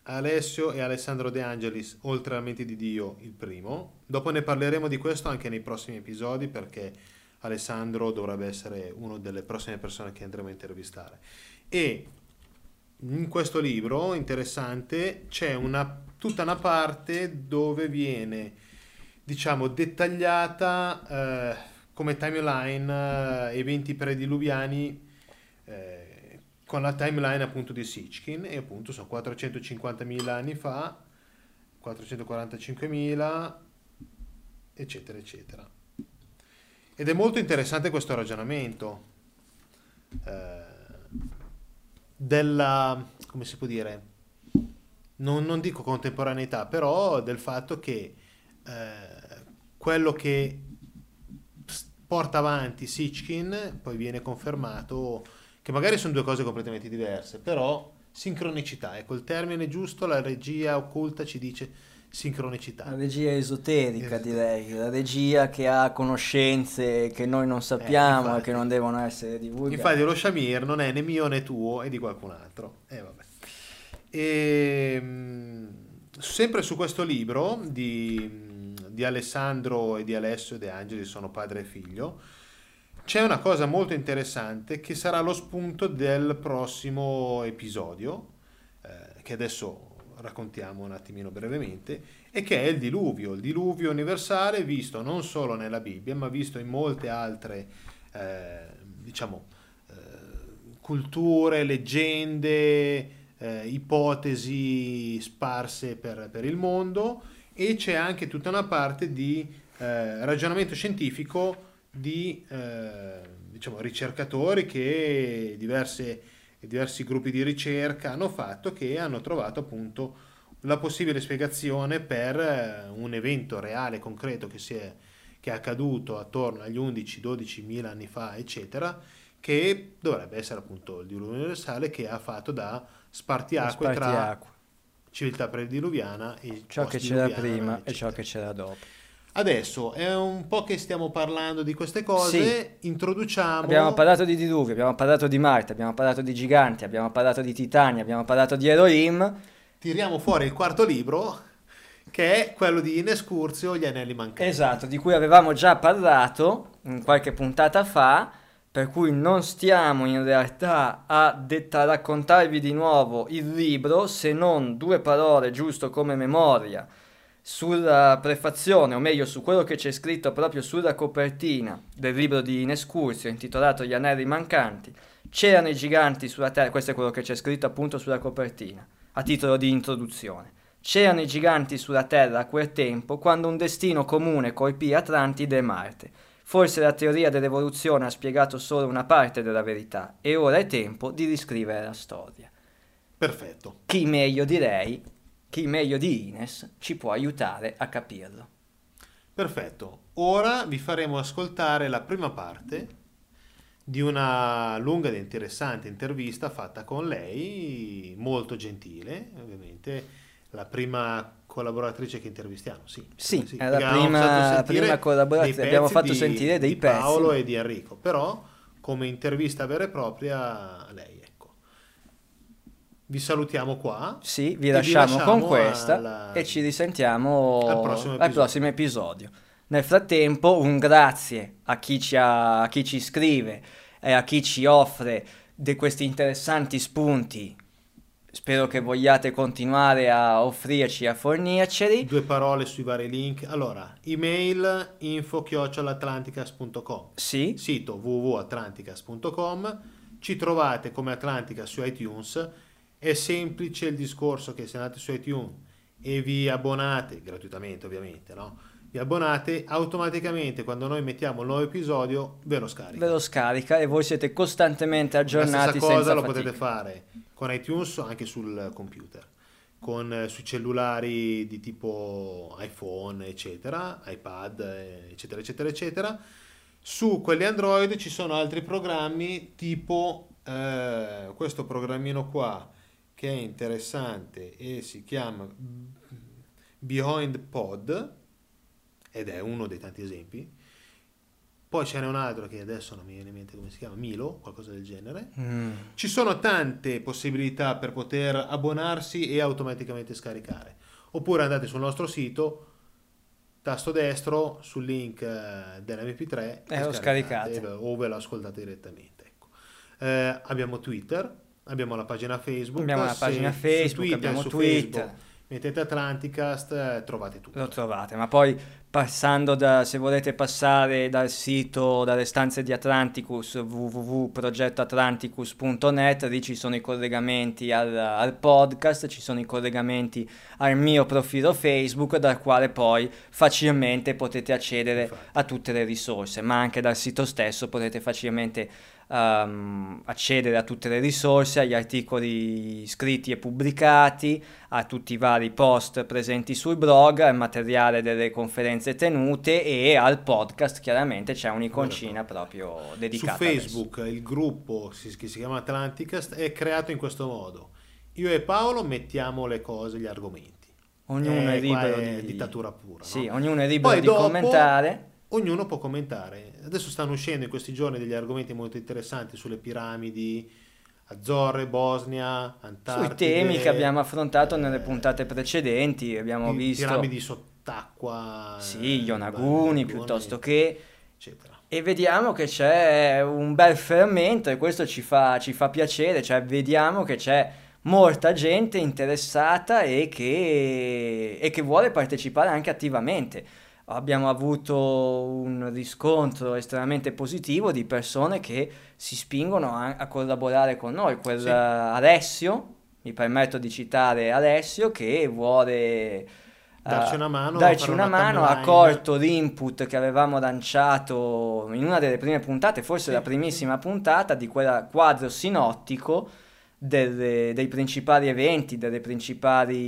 Alessio e Alessandro De Angelis, Oltre la mente di Dio, il primo. Dopo ne parleremo di questo anche nei prossimi episodi perché Alessandro dovrebbe essere una delle prossime persone che andremo a intervistare. E in questo libro interessante c'è una, tutta una parte dove viene diciamo dettagliata eh, come timeline eh, eventi prediluviani eh, con la timeline appunto di Sitchkin e appunto sono 450.000 anni fa, 445.000, eccetera, eccetera. Ed è molto interessante questo ragionamento eh, della, come si può dire, non, non, dico contemporaneità, però del fatto che eh, quello che porta avanti Sitchkin poi viene confermato che magari sono due cose completamente diverse, però sincronicità, ecco il termine giusto, la regia occulta ci dice sincronicità. La regia esoterica esatto. direi, la regia che ha conoscenze che noi non sappiamo eh, infatti, e che non devono essere divulgate. Infatti lo Shamir non è né mio né tuo, è di qualcun altro. Eh, e, ehm, sempre su questo libro di, di Alessandro e di Alessio De Angeli, sono padre e figlio, c'è una cosa molto interessante che sarà lo spunto del prossimo episodio, eh, che adesso raccontiamo un attimino brevemente, e che è il diluvio, il diluvio universale visto non solo nella Bibbia, ma visto in molte altre, eh, diciamo, eh, culture, leggende, eh, ipotesi sparse per, per, il mondo. E c'è anche tutta una parte di eh, ragionamento scientifico di eh, diciamo, ricercatori che diverse, diversi gruppi di ricerca hanno fatto che hanno trovato appunto la possibile spiegazione per eh, un evento reale, concreto che, è, che è accaduto attorno agli 11-12 mila anni fa, eccetera, che dovrebbe essere appunto il diluvio universale che ha fatto da spartiacque, spartiacque. tra civiltà prediluviana e ciò che c'era prima eccetera. e ciò che c'era dopo. Adesso è un po' che stiamo parlando di queste cose, sì. introduciamo... Abbiamo parlato di diluvio, abbiamo parlato di Marte, abbiamo parlato di giganti, abbiamo parlato di titani, abbiamo parlato di Elohim. Tiriamo fuori il quarto libro, che è quello di Inescurzio, Gli Anelli Mancanti. Esatto, di cui avevamo già parlato in qualche puntata fa, per cui non stiamo in realtà a, det- a raccontarvi di nuovo il libro, se non due parole giusto come memoria sulla prefazione, o meglio su quello che c'è scritto proprio sulla copertina del libro di Inescursio intitolato Gli anelli mancanti, c'erano i giganti sulla terra, questo è quello che c'è scritto appunto sulla copertina, a titolo di introduzione. C'erano i giganti sulla terra a quel tempo quando un destino comune colpì Atlantide e Marte. Forse la teoria dell'evoluzione ha spiegato solo una parte della verità e ora è tempo di riscrivere la storia. Perfetto. Chi meglio direi chi meglio di Ines ci può aiutare a capirlo. Perfetto, ora vi faremo ascoltare la prima parte di una lunga ed interessante intervista fatta con lei, molto gentile, ovviamente la prima collaboratrice che intervistiamo, sì. Sì, sì la prima, prima collaboratrice, abbiamo fatto di, sentire dei di pezzi. Paolo e di Enrico, però come intervista vera e propria lei vi salutiamo qua. Sì, vi lasciamo, vi con questa alla... e ci risentiamo al prossimo, al prossimo, episodio. Nel frattempo un grazie a chi ci, ha, a chi ci scrive e a chi ci offre di questi interessanti spunti. Spero che vogliate continuare a offrirci, a fornirceli. Due parole sui vari link. Allora, email info-atlanticas.com Sì. Sito www.atlanticas.com Ci trovate come Atlantica su iTunes è semplice il discorso che se andate su iTunes e vi abbonate, gratuitamente ovviamente, no? Vi abbonate, automaticamente quando noi mettiamo il nuovo episodio ve lo scarica. Ve lo scarica e voi siete costantemente aggiornati. La stessa cosa lo fatica. potete fare con iTunes anche sul computer, con, eh, sui cellulari di tipo iPhone, eccetera, iPad, eccetera, eccetera, eccetera. Su quelli Android ci sono altri programmi tipo eh, questo programmino qua che è interessante e si chiama Behind Pod ed è uno dei tanti esempi. Poi ce n'è un altro che adesso non mi viene in mente come si chiama, Milo, qualcosa del genere. Mm. Ci sono tante possibilità per poter abbonarsi e automaticamente scaricare. Oppure andate sul nostro sito, tasto destro sul link eh, dell'MP3 e lo scaricate o ve lo ascoltate direttamente. Ecco. Eh, abbiamo Twitter, abbiamo la pagina Facebook, abbiamo la pagina Facebook, Twitter, abbiamo Twitter. Facebook, mettete Atlanticast, eh, trovate tutto. Lo trovate, ma poi passando da, se volete passare dal sito, dalle stanze di Atlanticus, www.progettoatlanticus.net, lì ci sono i collegamenti al, al, podcast, ci sono i collegamenti al mio profilo Facebook, dal quale poi facilmente potete accedere Infatti. a tutte le risorse, ma anche dal sito stesso potete facilmente um, accedere a tutte le risorse, agli articoli scritti e pubblicati, a tutti i vari post presenti sul blog, al materiale delle conferenze tenute e al podcast, chiaramente c'è un'iconcina proprio dedicata. Su Facebook il gruppo che si chiama Atlanticast è creato in questo modo. Io e Paolo mettiamo le cose, gli argomenti. Ognuno è, è libero è di dittatura pura. Sì, no? ognuno è libero Poi di dopo, commentare ognuno può commentare. Adesso stanno uscendo in questi giorni degli argomenti molto interessanti sulle piramidi, Azzorre, Bosnia, Antartide. Sui temi che abbiamo affrontato eh, nelle puntate precedenti, abbiamo visto... Piramidi sott'acqua. Sì, Yonaguni, piuttosto che... Eccetera. E vediamo che c'è un bel fermento e questo ci fa, ci fa piacere, cioè vediamo che c'è molta gente interessata e che, e che vuole partecipare anche attivamente abbiamo avuto un riscontro estremamente positivo di persone che si spingono a, a collaborare con noi. Quel sì. Alessio, mi permetto di citare Alessio, che vuole darci una mano, darci una, mano ha colto l'input che avevamo lanciato in una delle prime puntate, forse sì, la primissima puntata di quel quadro sinottico delle, dei principali eventi, delle principali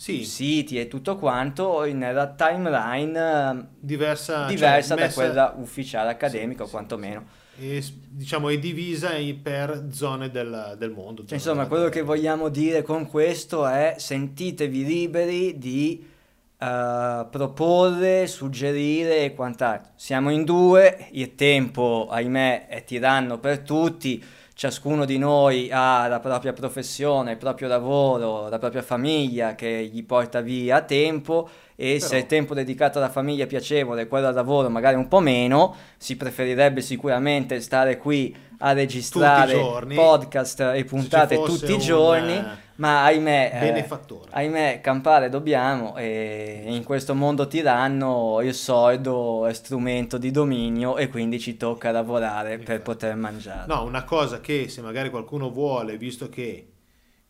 sì. siti e tutto quanto nella timeline ehm, diversa, diversa cioè, da quella ufficiale accademica sì, o quantomeno. E, diciamo è divisa per zone del, del mondo. Cioè, insomma, quello che vogliamo dire con questo è sentitevi liberi di uh, proporre, suggerire e quant'altro. Siamo in due, il tempo, ahimè, è tiranno per tutti ciascuno di noi ha la propria professione, il proprio lavoro, la propria famiglia che gli porta via tempo e Però... se il tempo dedicato alla famiglia è piacevole e quello al lavoro magari un po' meno, si preferirebbe sicuramente stare qui a registrare podcast e puntate tutti i giorni. Ma ahimè, benefattore. Eh, ahimè, campare dobbiamo e in questo mondo tiranno il soldo è strumento di dominio e quindi ci tocca lavorare Infatti. per poter mangiare. No, una cosa che se magari qualcuno vuole, visto che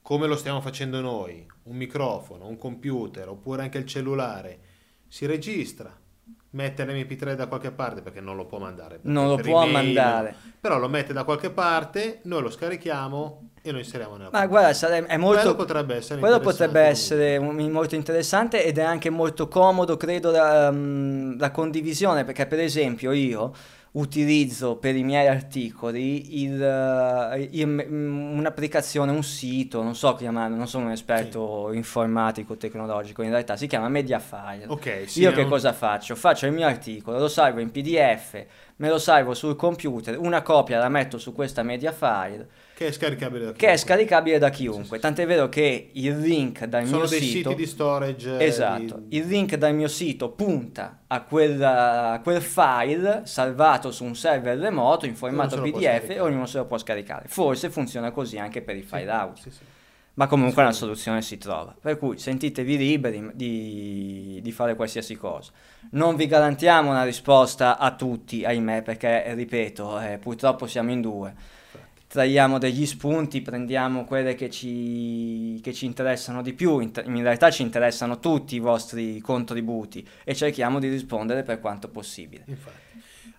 come lo stiamo facendo noi, un microfono, un computer oppure anche il cellulare, si registra, mette l'MP3 da qualche parte perché non lo può mandare. Non lo può email, mandare. Però lo mette da qualche parte, noi lo scarichiamo e lo inseriamo nella Ma guarda, sare- è molto, quello potrebbe essere, quello potrebbe essere molto interessante ed è anche molto comodo, credo, la, um, la condivisione, perché per esempio io utilizzo per i miei articoli il, uh, il, mm, un'applicazione, un sito, non so chiamarlo, non sono un esperto sì. informatico, tecnologico, in realtà si chiama Mediafire. Okay, sì, Io che un... cosa faccio? Faccio il mio articolo, lo salvo in PDF, me lo salvo sul computer, una copia la metto su questa Mediafire che è scaricabile da chiunque. Che è scaricabile da chiunque. Tant'è vero che il link dal Sono mio dei sito... siti di storage. Esatto. Di... Il link dal mio sito punta a quel, a quel, file salvato su un server remoto in formato PDF e ognuno se lo può scaricare. Forse funziona così anche per i file sì, audio. Sì, sì. Ma comunque una soluzione si trova. Per cui sentitevi liberi di, di fare qualsiasi cosa. Non vi garantiamo una risposta a tutti, ahimè, perché ripeto, eh, purtroppo siamo in due traiamo degli spunti, prendiamo quelle che ci, che ci interessano di più, in, in, realtà ci interessano tutti i vostri contributi e cerchiamo di rispondere per quanto possibile. Infatti.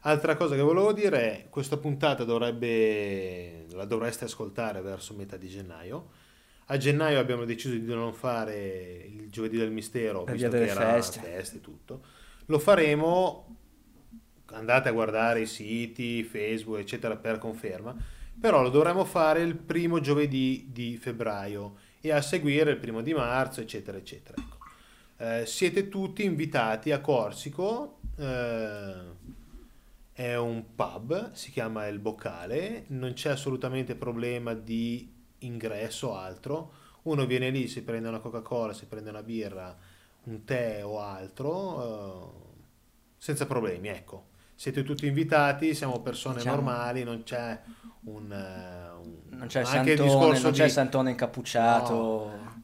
Altra cosa che volevo dire è, questa puntata dovrebbe, la dovreste ascoltare verso metà di gennaio. A gennaio abbiamo deciso di non fare il giovedì del mistero, per visto che delle feste. feste e tutto. Lo faremo, andate a guardare i siti, Facebook, eccetera, per conferma però lo dovremo fare il primo giovedì di febbraio e a seguire il primo di marzo, eccetera, eccetera. Ecco. Eh, siete tutti invitati a Corsico, eh, è un pub, si chiama Il Boccale, non c'è assolutamente problema di ingresso o altro, uno viene lì, si prende una Coca-Cola, si prende una birra, un tè o altro, eh, senza problemi, ecco. Siete tutti invitati, siamo persone diciamo. normali, non c'è un, eh, un non c'è, anche Santone, non c'è di... Santone incappucciato. No.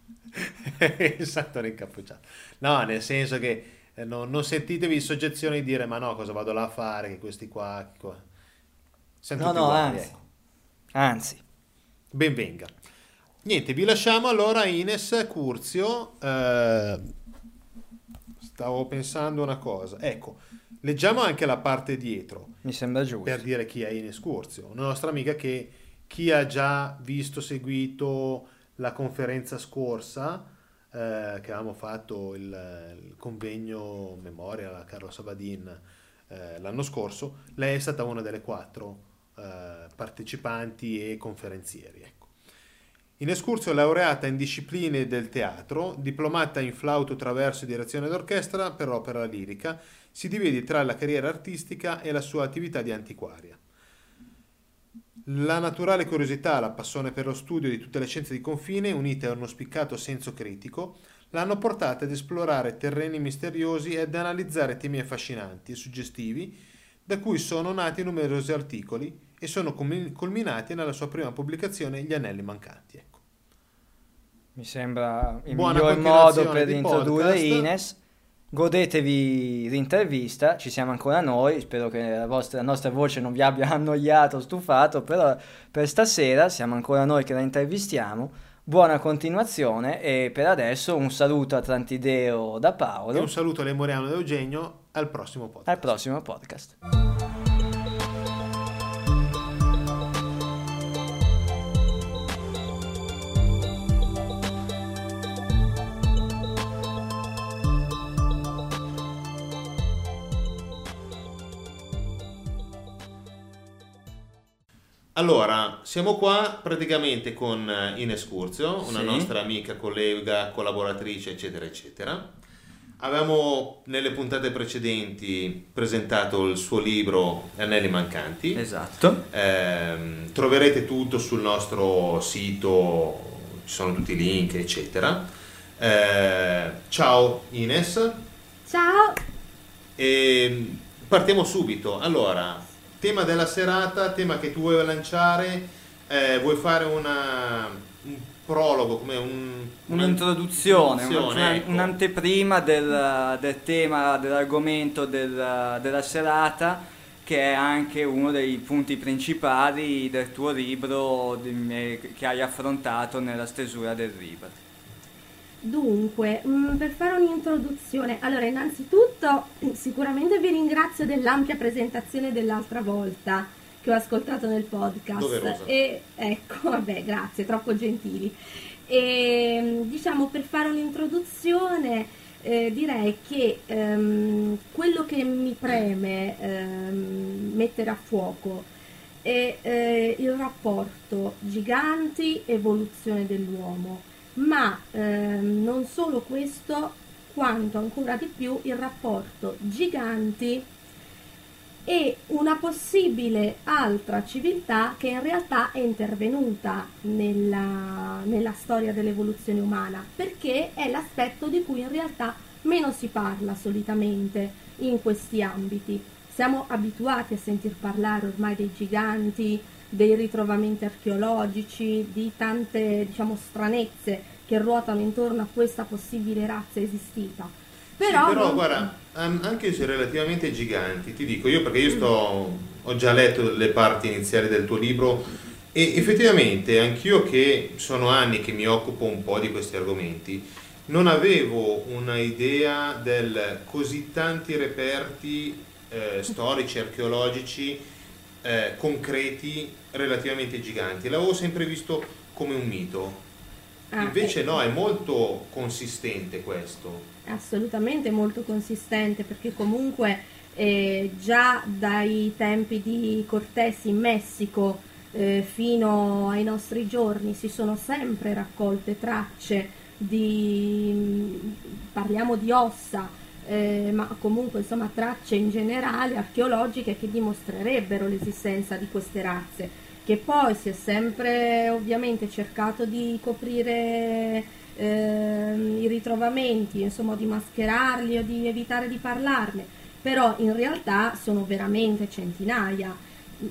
Santone incappucciato. No, nel senso che eh, no, non sentitevi in soggezione di dire ma no, cosa vado là a fare, che questi qua... qua. Siamo No, no, uguali, anzi. ecco. Anzi, Benvenga. Niente, vi lasciamo allora Ines Curzio. eh, stavo pensando una cosa. Ecco, leggiamo anche la parte dietro mi sembra giusto. per dire chi è Ines Curzio, una nostra amica che chi ha già visto, seguito la conferenza scorsa, eh, che avevamo fatto il, il convegno memoria a Carlo Sabadin eh, l'anno scorso, lei è stata una delle quattro eh, partecipanti e conferenzieri. Ines Curzio è laureata in discipline del teatro, diplomata in flauto traverso e direzione d'orchestra per opera lirica, si divide tra la carriera artistica e la sua attività di antiquaria. La naturale curiosità, la passione per lo studio di tutte le scienze di confine, unite a uno spiccato senso critico, l'hanno portata ad esplorare terreni misteriosi e ad analizzare temi affascinanti e suggestivi, da cui sono nati numerosi articoli e sono culmi- culminati nella sua prima pubblicazione Gli anelli mancanti. Ecco. Mi sembra il Buona miglior modo per introdurre podcast. Ines. Godetevi l'intervista, ci siamo ancora noi, spero che la, vostra, la nostra voce non vi abbia annoiato, stufato, però per stasera siamo ancora noi che la intervistiamo. Buona continuazione e per adesso un saluto a Trantideo da E Paolo. un saluto a Lemoriano e Eugenio, al prossimo podcast. Al prossimo podcast. Allora, siamo qua praticamente con eh, Ines Curzio, una Sì. nostra amica, collega, collaboratrice, eccetera, eccetera. Avevamo nelle puntate precedenti presentato il suo libro Anelli Mancanti. Esatto. Ehm, troverete tutto sul nostro sito, ci sono tutti i link, eccetera. Eh, ciao Ines. Ciao! E partiamo subito. Allora, tema della serata, tema che tu vuoi lanciare, eh, vuoi fare una, un prologo, come un, Un'introduzione, un'introduzione, una- ecco. un'anteprima del, del tema, dell'argomento del- della serata, che è anche uno dei punti principali del tuo libro che hai affrontato nella stesura del River. Dunque, mm, per fare un'introduzione, allora innanzitutto sicuramente vi ringrazio dell'ampia presentazione dell'altra volta che ho ascoltato nel podcast. Doverosa. E ecco, vabbè, grazie, troppo gentili. E mm, diciamo per fare un'introduzione eh, direi che ehm, quello che mi preme ehm, mettere a fuoco è eh, il rapporto giganti-evoluzione dell'uomo, ma ehm, non solo questo, quanto ancora di più il rapporto giganti e una possibile altra civiltà che in realtà è intervenuta nella, nella storia dell'evoluzione umana, perché è l'aspetto di cui in realtà meno si parla solitamente in questi ambiti. Siamo abituati a sentir parlare ormai dei giganti, dei ritrovamenti archeologici, di tante diciamo, stranezze che ruotano intorno a questa possibile razza esistita. Però, Sì, però non- guarda, an- anche se relativamente giganti, ti dico io perché io sto, ho già letto le parti iniziali del tuo libro e effettivamente anch'io che sono anni che mi occupo un po' di questi argomenti, non avevo una idea del così tanti reperti eh, storici, archeologici, eh, concreti relativamente giganti. L'avevo sempre visto come un mito. Ah, Invece eh, no, è molto consistente questo. assolutamente molto consistente perché comunque eh, già dai tempi di Cortés in Messico eh, fino ai nostri giorni si sono sempre raccolte tracce di parliamo di ossa eh, ma comunque insomma tracce in generale archeologiche che dimostrerebbero l'esistenza di queste razze che poi si è sempre ovviamente cercato di coprire ehm, i ritrovamenti, insomma di mascherarli o di evitare di parlarne, però in realtà sono veramente centinaia.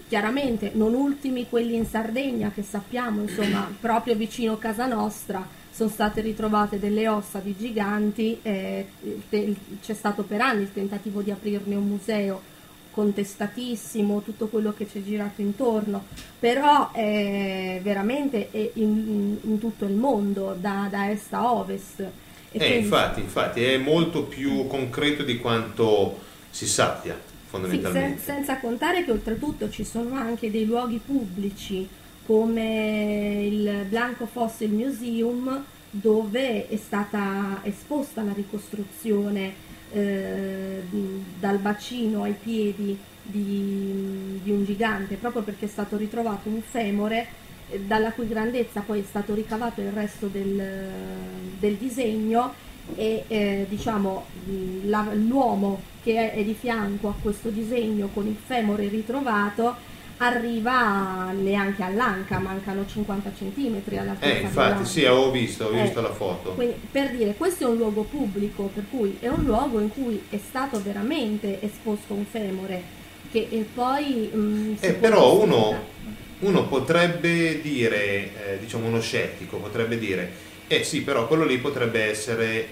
Chiaramente non ultimi quelli in Sardegna che sappiamo, insomma, proprio vicino casa nostra sono state ritrovate delle ossa di giganti, eh, c'è stato per anni il tentativo di aprirne un museo contestatissimo, tutto quello che ci è girato intorno, però è veramente è in, in, tutto il mondo, da, da est a ovest. E eh, quindi... infatti, infatti, è molto più concreto di quanto si sappia, fondamentalmente. Sì, sen- senza contare che oltretutto ci sono anche dei luoghi pubblici come il Blanco Fossil Museum dove è stata esposta la ricostruzione eh, dal bacino ai piedi di, di, un gigante, proprio perché è stato ritrovato un femore eh, dalla cui grandezza poi è stato ricavato il resto del, del disegno e eh, diciamo l'uomo che è di fianco a questo disegno con il femore ritrovato arriva neanche all'anca, mancano 50 cm. Eh, infatti, sì, avevo visto, ho visto eh, la foto. Quindi, per dire, questo è un luogo pubblico, per cui è un luogo in cui è stato veramente esposto un femore, che e poi... Mh, mm, eh, però uno, uno, potrebbe dire, eh, diciamo uno scettico, potrebbe dire, eh sì, però quello lì potrebbe essere,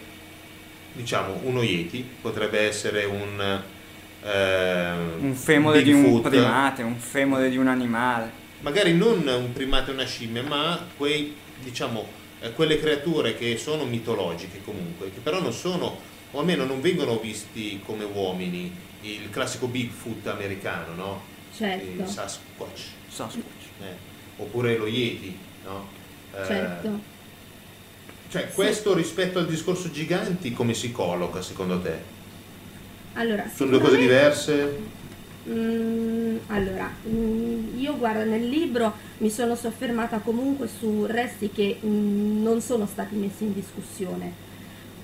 diciamo, uno Yeti, potrebbe essere un eh, un femore di un primate, un femore di un animale. Magari non un primate o una scimmia, ma quei, diciamo, eh, quelle creature che sono mitologiche comunque, che però non sono, o almeno non vengono visti come uomini, il classico Bigfoot americano, no? Certo. Il Sasquatch. Sasquatch. Eh. Oppure lo Yeti, no? Eh, certo. Cioè, questo sì. rispetto al discorso giganti come si colloca secondo te? Allora, Sono due cose diverse? Mm, allora, mm, io guarda nel libro mi sono soffermata comunque su resti che mm, non sono stati messi in discussione,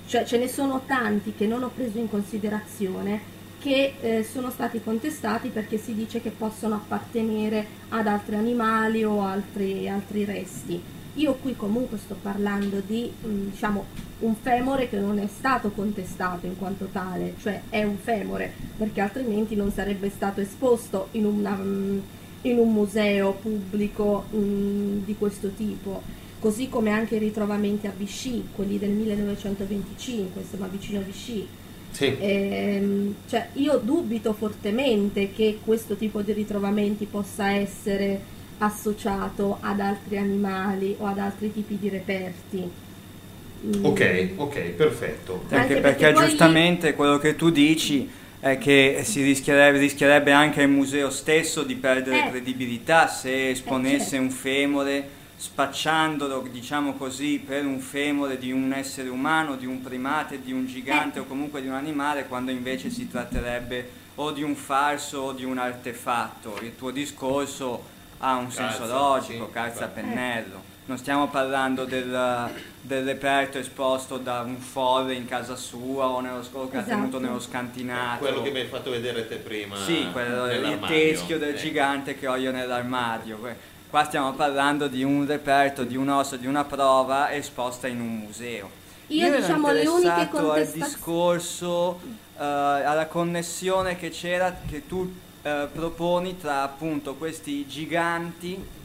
cioè ce ne sono tanti che non ho preso in considerazione che eh, sono stati contestati perché si dice che possono appartenere ad altri animali o altri, altri resti. Io qui comunque sto parlando di diciamo, un femore che non è stato contestato in quanto tale, cioè è un femore, perché altrimenti non sarebbe stato esposto in, una, mm, in un museo pubblico mh, mm, di questo tipo. Così come anche i ritrovamenti a Vichy, quelli del 1925, insomma vicino a Vichy. Sì. Ehm, cioè, io dubito fortemente che questo tipo di ritrovamenti possa essere associato ad altri animali o ad altri tipi di reperti. Mm. Ok, ok, perfetto. Anche, Anche perché, perché giustamente quello che tu dici è che si rischierebbe, rischierebbe anche il museo stesso di perdere eh. credibilità se esponesse eh, certo. un femore spacciandolo, diciamo così, per un femore di un essere umano, di un primate, di un gigante eh. o comunque di un animale, quando invece si tratterebbe o di un falso o di un artefatto. Il tuo discorso ha un calza, senso logico, sì, calza a pennello. Non stiamo parlando del, del, reperto esposto da un folle in casa sua o, nello, o che ha tenuto esatto. nello scantinato. Quello che mi hai fatto vedere te prima. Sì, quello, il teschio del eh. gigante che ho io nell'armadio. Qua stiamo parlando di un reperto, di un osso, di una prova esposta in un museo. Io, io diciamo le uniche contestazioni... al discorso, uh, alla connessione che c'era, che tu eh, proponi tra appunto questi giganti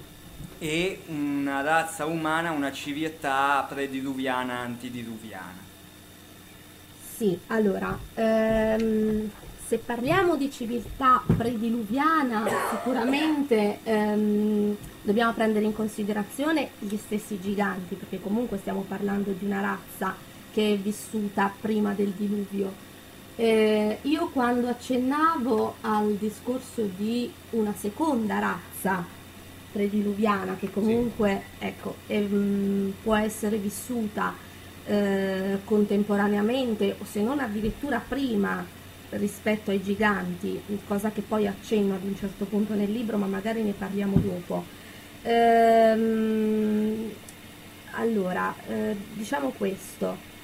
e una razza umana, una civiltà prediluviana, antidiluviana. Sì, allora, ehm, se parliamo di civiltà prediluviana, sicuramente ehm, dobbiamo prendere in considerazione gli stessi giganti, perché comunque stiamo parlando di una razza che è vissuta prima del diluvio eh, io quando accennavo al discorso di una seconda razza prediluviana che comunque sì. ecco, ehm, può essere vissuta eh, contemporaneamente o se non addirittura prima rispetto ai giganti, cosa che poi accenno ad un certo punto nel libro, ma magari ne parliamo dopo. Ehm, allora, eh, diciamo questo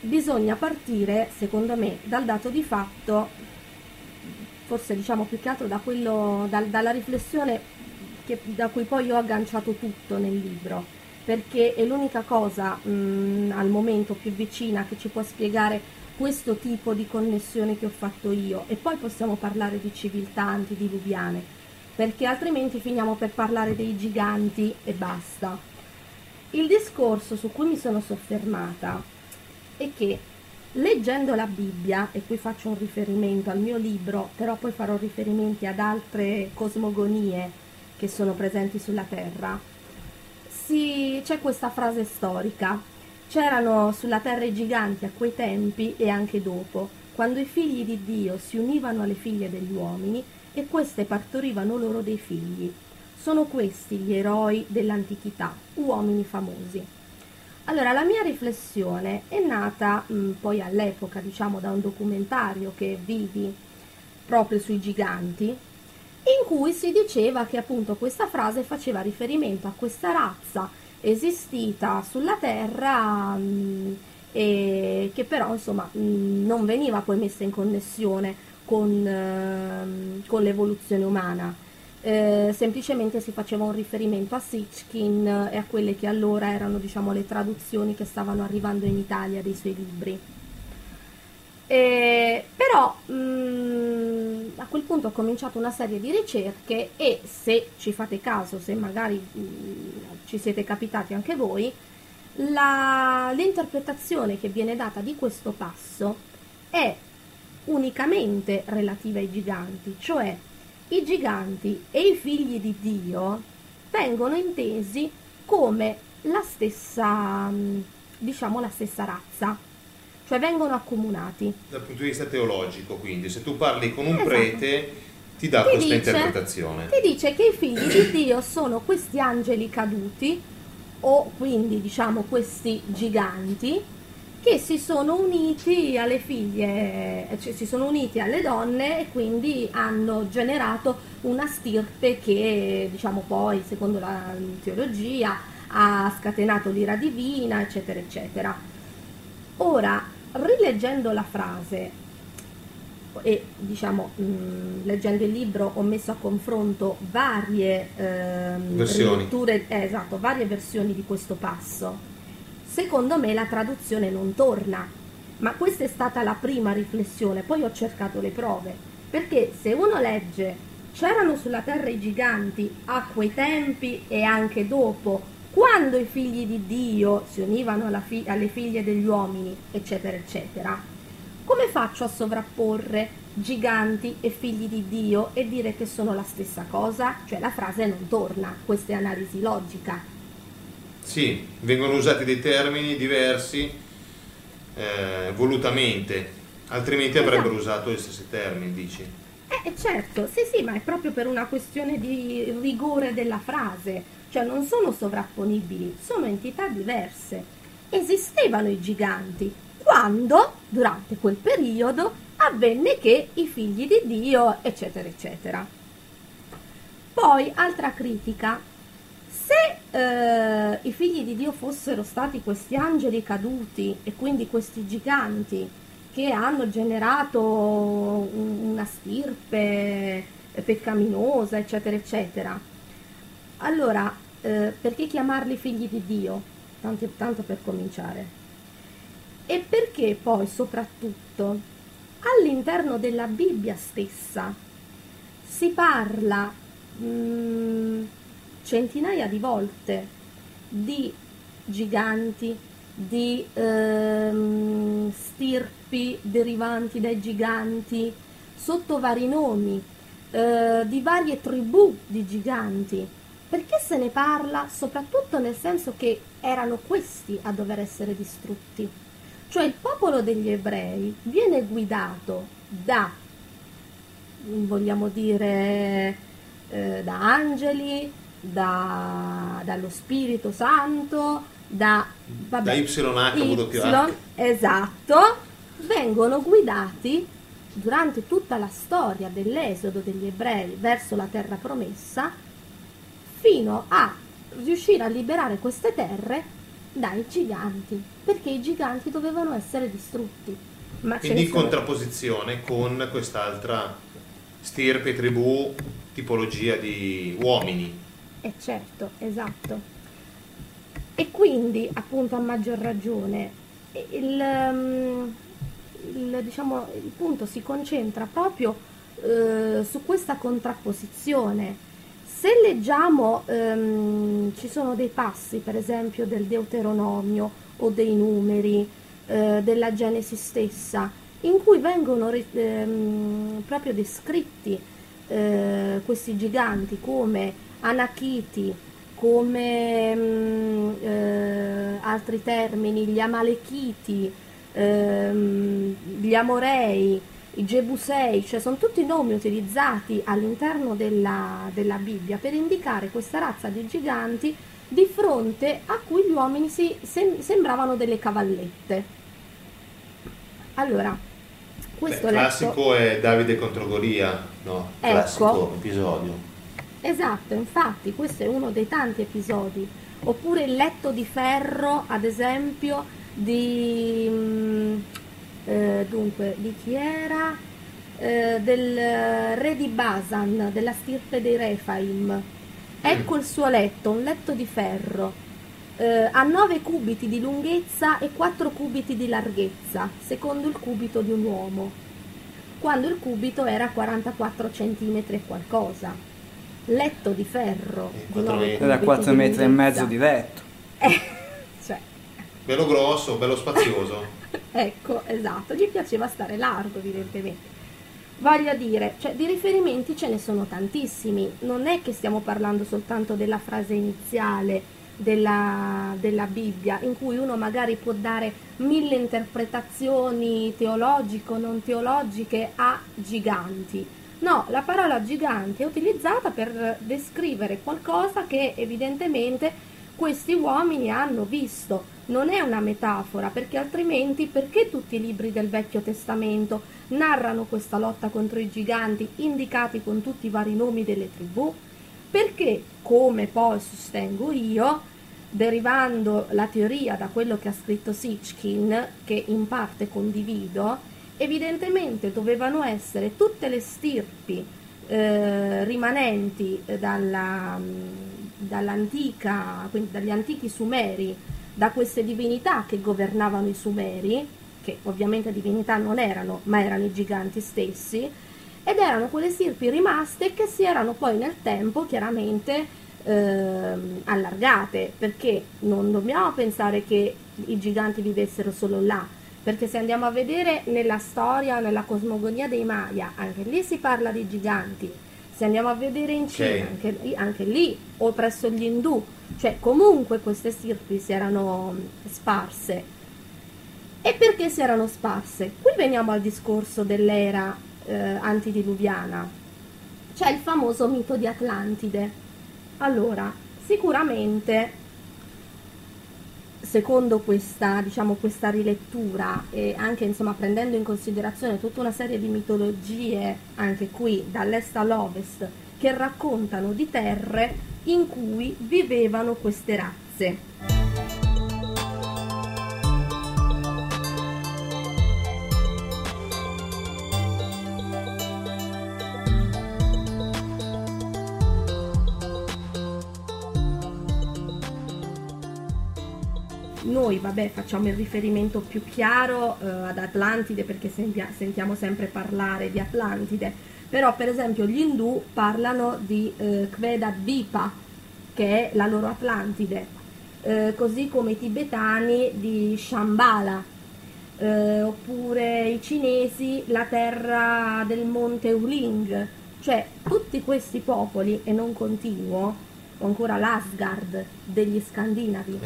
bisogna partire, secondo me, dal dato di fatto, forse diciamo più che altro da quello, dal, dalla riflessione che, da cui poi ho agganciato tutto nel libro, perché è l'unica cosa mh, al momento più vicina che ci può spiegare questo tipo di connessione che ho fatto io e poi possiamo parlare di civiltà antidiluviane. perché altrimenti finiamo per parlare dei giganti e basta. Il discorso su cui mi sono soffermata è che leggendo la Bibbia, e qui faccio un riferimento al mio libro, però poi farò riferimenti ad altre cosmogonie che sono presenti sulla Terra, si, c'è questa frase storica. C'erano sulla Terra i giganti a quei tempi e anche dopo, quando i figli di Dio si univano alle figlie degli uomini e queste partorivano loro dei figli. Sono questi gli eroi dell'antichità, uomini famosi. Allora, la mia riflessione è nata mh, poi all'epoca, diciamo, da un documentario che vidi proprio sui giganti, in cui si diceva che appunto questa frase faceva riferimento a questa razza esistita sulla Terra mh, e che però insomma mh, non veniva poi messa in connessione con, eh, con l'evoluzione umana. Eh, semplicemente si faceva un riferimento a Sitchkin e a quelle che allora erano diciamo, le traduzioni che stavano arrivando in Italia dei suoi libri. Eh, però mh, mm, a quel punto ho cominciato una serie di ricerche e se ci fate caso, se magari mh, mm, ci siete capitati anche voi, la, l'interpretazione che viene data di questo passo è unicamente relativa ai giganti, cioè i giganti e i figli di Dio vengono intesi come la stessa, mm, diciamo, la stessa razza, cioè vengono accomunati. Dal punto di vista teologico, quindi, se tu parli con un esatto. prete ti dà ti questa dice, interpretazione. Ti dice che i figli di Dio sono questi angeli caduti o quindi diciamo questi giganti che si sono uniti alle figlie, cioè si sono uniti alle donne e quindi hanno generato una stirpe che diciamo poi secondo la teologia ha scatenato l'ira divina eccetera eccetera. Ora rileggendo la frase e diciamo mh, leggendo il libro ho messo a confronto varie ehm, versioni. Eh, esatto, varie versioni di questo passo secondo me la traduzione non torna. Ma questa è stata la prima riflessione, poi ho cercato le prove, perché se uno legge c'erano sulla terra i giganti a quei tempi e anche dopo, quando i figli di Dio si univano fi- alle figlie degli uomini, eccetera, eccetera, come faccio a sovrapporre giganti e figli di Dio e dire che sono la stessa cosa? Cioè la frase non torna, questa è analisi logica. Sì, vengono usati dei termini diversi eh, volutamente, altrimenti esatto. avrebbero usato gli stessi termini, dici? Eh, eh certo, sì sì, ma è proprio per una questione di rigore della frase, cioè non sono sovrapponibili, sono entità diverse. Esistevano i giganti quando, durante quel periodo, avvenne che i figli di Dio, eccetera, eccetera. Poi, altra critica, se eh, i figli di Dio fossero stati questi angeli caduti e quindi questi giganti che hanno generato una stirpe peccaminosa, eccetera, eccetera, allora eh, perché chiamarli figli di Dio? Tanto, tanto per cominciare. E perché poi soprattutto all'interno della Bibbia stessa si parla mh, mm, centinaia di volte di giganti, di ehm, stirpi derivanti dai giganti, sotto vari nomi, eh, di varie tribù di giganti. Perché se ne parla soprattutto nel senso che erano questi a dover essere distrutti? Cioè il popolo degli ebrei viene guidato da, vogliamo dire, eh, da angeli, da, dallo Spirito Santo, da, vabbè, da YHWH. Esatto, vengono guidati durante tutta la storia dell'esodo degli ebrei verso la terra promessa fino a riuscire a liberare queste terre dai giganti, perché i giganti dovevano essere distrutti. Ma Quindi in contrapposizione con quest'altra stirpe, tribù, tipologia di uomini. Eh certo, esatto. E quindi, appunto, a maggior ragione, il, um, il, diciamo, il punto si concentra proprio eh, su questa contrapposizione. Se leggiamo, ehm, ci sono dei passi, per esempio, del Deuteronomio o dei numeri, eh, della Genesi stessa, in cui vengono ehm, proprio descritti eh, questi giganti come Anachiti, come mh, mm, eh, altri termini, gli Amalechiti, ehm, gli Amorei, i Gebusei, cioè sono tutti nomi utilizzati all'interno della, della Bibbia per indicare questa razza di giganti di fronte a cui gli uomini si, sem- sembravano delle cavallette. Allora, questo Beh, classico letto... è Davide contro Golia, no? Ecco. Classico episodio. Esatto, infatti questo è uno dei tanti episodi. Oppure il letto di ferro, ad esempio, di... Mm, eh, dunque, di chi era? Eh, del re di Basan, della stirpe dei Refaim. Ecco il suo letto, un letto di ferro, eh, a 9 cubiti di lunghezza e 4 cubiti di larghezza, secondo il cubito di un uomo, quando il cubito era 44 cm e qualcosa. Letto di ferro di 9 era 4 metri e mezzo di letto. Bello grosso, bello spazioso. ecco, esatto, gli piaceva stare largo evidentemente. Voglio dire, cioè, di riferimenti ce ne sono tantissimi, non è che stiamo parlando soltanto della frase iniziale della, della Bibbia, in cui uno magari può dare mille interpretazioni teologico, non teologiche a giganti. No, la parola gigante è utilizzata per descrivere qualcosa che evidentemente questi uomini hanno visto. Non è una metafora, perché altrimenti perché tutti i libri del Vecchio Testamento narrano questa lotta contro i giganti indicati con tutti i vari nomi delle tribù? Perché, come poi sostengo io, derivando la teoria da quello che ha scritto Sitchkin, che in parte condivido, evidentemente dovevano essere tutte le stirpi eh, rimanenti dalla, dall'antica, quindi dagli antichi Sumeri, da queste divinità che governavano i Sumeri, che ovviamente divinità non erano, ma erano i giganti stessi, ed erano quelle stirpi rimaste che si erano poi nel tempo chiaramente eh, allargate, perché non dobbiamo pensare che i giganti vivessero solo là, perché se andiamo a vedere nella storia, nella cosmogonia dei Maya, anche lì si parla di giganti, se andiamo a vedere in Cina, okay. anche, lì, anche, lì, o presso gli indù, cioè comunque queste stirpi si erano sparse. E perché si erano sparse? Qui veniamo al discorso dell'era eh, antidiluviana. C'è il famoso mito di Atlantide. Allora, sicuramente secondo questa, diciamo, questa rilettura e anche insomma, prendendo in considerazione tutta una serie di mitologie, anche qui dall'est all'ovest, che raccontano di terre in cui vivevano queste razze. noi vabbè, facciamo il riferimento più chiaro eh, ad Atlantide perché sentia, sentiamo sempre parlare di Atlantide, però per esempio gli indù parlano di eh, Kveda Dvipa, che è la loro Atlantide, eh, così come i tibetani di Shambhala, eh, oppure i cinesi la terra del monte Uling, cioè tutti questi popoli, e non continuo, o ancora l'Asgard degli scandinavi.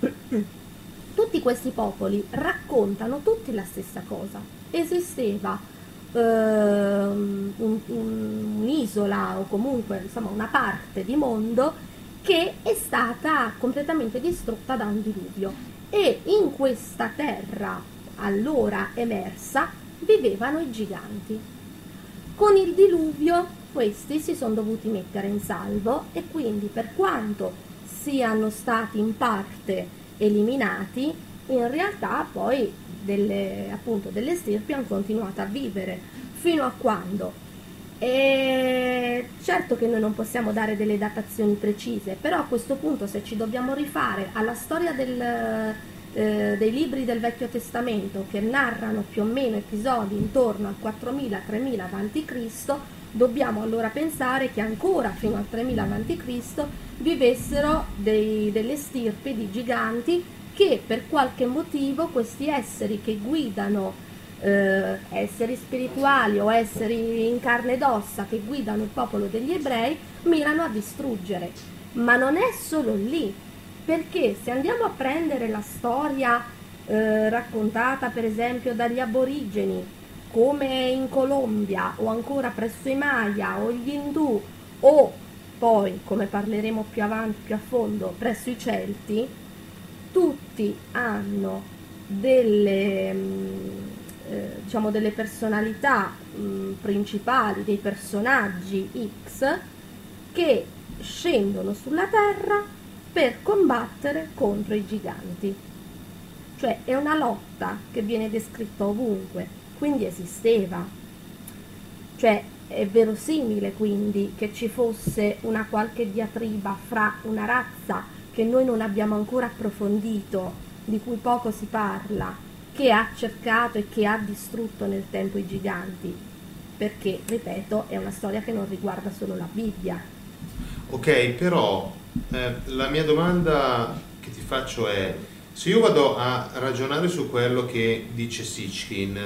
Eh, tutti questi popoli raccontano tutti la stessa cosa. Esisteva un'isola o comunque insomma, una parte di mondo che è stata completamente distrutta da un diluvio e in questa terra allora emersa vivevano i giganti. Con il diluvio questi si sono dovuti mettere in salvo e quindi per quanto siano stati in parte eliminati, in realtà poi delle, appunto, delle stirpi hanno continuato a vivere fino a quando. E certo che noi non possiamo dare delle datazioni precise, però a questo punto se ci dobbiamo rifare alla storia del, eh, dei libri del Vecchio Testamento che narrano più o meno episodi intorno al 4000-3000 a.C., dobbiamo allora pensare che ancora fino al 3000 a.C. vivessero dei, delle stirpi di giganti che per qualche motivo questi esseri che guidano eh, esseri spirituali o esseri in carne ed ossa che guidano il popolo degli ebrei mirano a distruggere. Ma non è solo lì, perché se andiamo a prendere la storia eh, raccontata per esempio dagli aborigeni, come in Colombia o ancora presso i Maya o gli Indù o poi, come parleremo più avanti, più a fondo, presso i Celti, tutti hanno delle, mm, eh, diciamo delle personalità mm, principali, dei personaggi X che scendono sulla Terra per combattere contro i giganti. Cioè è una lotta che viene descritta ovunque, quindi esisteva. Cioè è verosimile quindi che ci fosse una qualche diatriba fra una razza che noi non abbiamo ancora approfondito, di cui poco si parla, che ha cercato e che ha distrutto nel tempo i giganti, perché, ripeto, è una storia che non riguarda solo la Bibbia. Ok, però eh, la mia domanda che ti faccio è, se io vado a ragionare su quello che dice Sitchkin,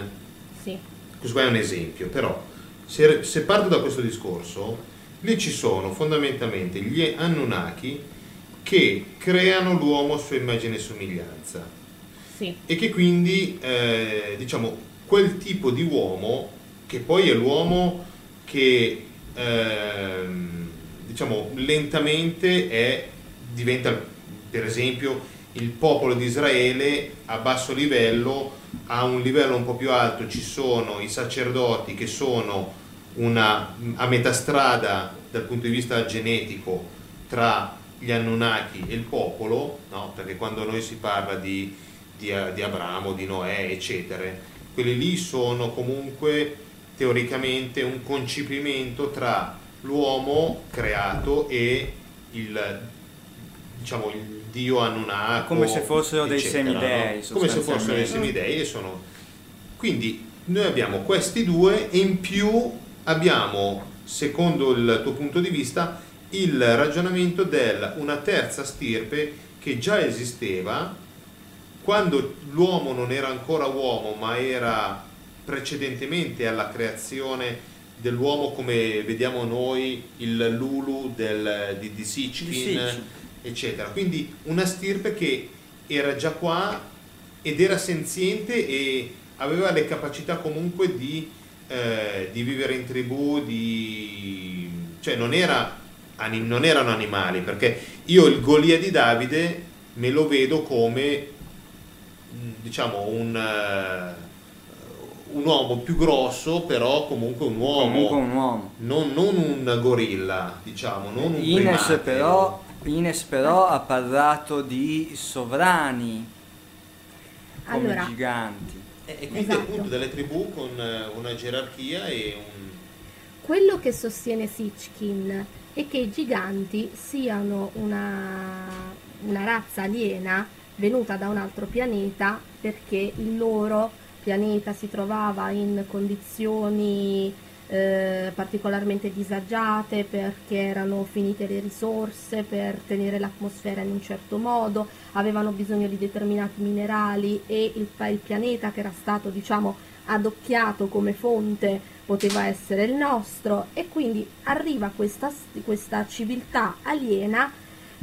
sì. questo è un esempio, però se, se parto da questo discorso, lì ci sono fondamentalmente gli Anunnaki che creano l'uomo a sua immagine e somiglianza sì. e che quindi eh, diciamo quel tipo di uomo che poi è l'uomo che eh, diciamo lentamente è, diventa per esempio il popolo di Israele a basso livello a un livello un po' più alto ci sono i sacerdoti che sono una, a metà strada dal punto di vista genetico tra gli Anunnaki e il popolo, no? perché quando noi si parla di, di, di Abramo, di Noè, eccetera, quelli lì sono comunque teoricamente un concepimento tra l'uomo creato e il, diciamo, il dio Anunnaki. Come se fossero dei semidei. No? Come se fossero dei semidei. E sono... Quindi noi abbiamo questi due e in più abbiamo, secondo il tuo punto di vista, il ragionamento del una terza stirpe che già esisteva quando l'uomo non era ancora uomo ma era precedentemente alla creazione dell'uomo come vediamo noi il Lulu del, di, di Sitchkin eccetera. Quindi una stirpe che era già qua ed era senziente e aveva le capacità comunque di, eh, di vivere in tribù di... cioè non era non erano animali, perché io il Golia di Davide me lo vedo come diciamo un, uh, un uomo più grosso, però comunque un uomo. Comunque un uomo. Non, non un gorilla, diciamo, non un Ines però, Ines però ha parlato di sovrani come allora, giganti. E, e quindi esatto. appunto delle tribù con eh, una gerarchia e un... Quello che sostiene Sitchkin e che i giganti siano una, una razza aliena venuta da un altro pianeta perché il loro pianeta si trovava in condizioni eh, particolarmente disagiate perché erano finite le risorse per tenere l'atmosfera in un certo modo, avevano bisogno di determinati minerali e il, il pianeta che era stato diciamo adocchiato come fonte poteva essere il nostro e quindi arriva questa, questa civiltà aliena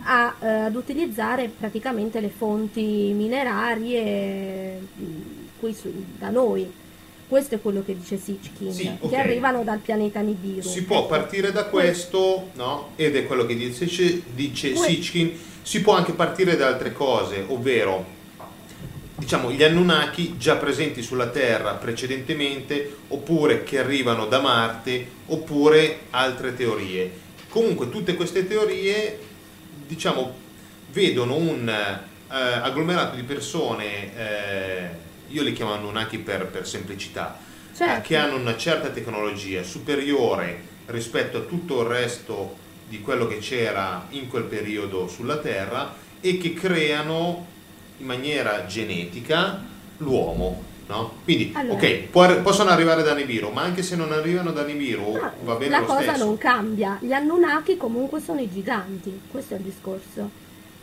a, eh, ad utilizzare praticamente le fonti minerarie mm, qui su, da noi. Questo è quello che dice Sitchkin, sì, okay. che arrivano dal pianeta Nibiru. Si può partire da questo, no? ed è quello che dice, dice Sitchkin, si può anche partire da altre cose, ovvero diciamo, gli Anunnaki già presenti sulla Terra precedentemente, oppure che arrivano da Marte, oppure altre teorie. Comunque tutte queste teorie, diciamo, vedono un eh, agglomerato di persone, eh, io le chiamo Anunnaki per, per semplicità, certo. che hanno una certa tecnologia superiore rispetto a tutto il resto di quello che c'era in quel periodo sulla Terra e che creano in maniera genetica l'uomo. No? Quindi, Allora. ok, può- possono arrivare da Nibiru, ma anche se non arrivano da Nibiru va bene la cosa stesso. non cambia. Gli Anunnaki comunque sono i giganti, questo è il discorso.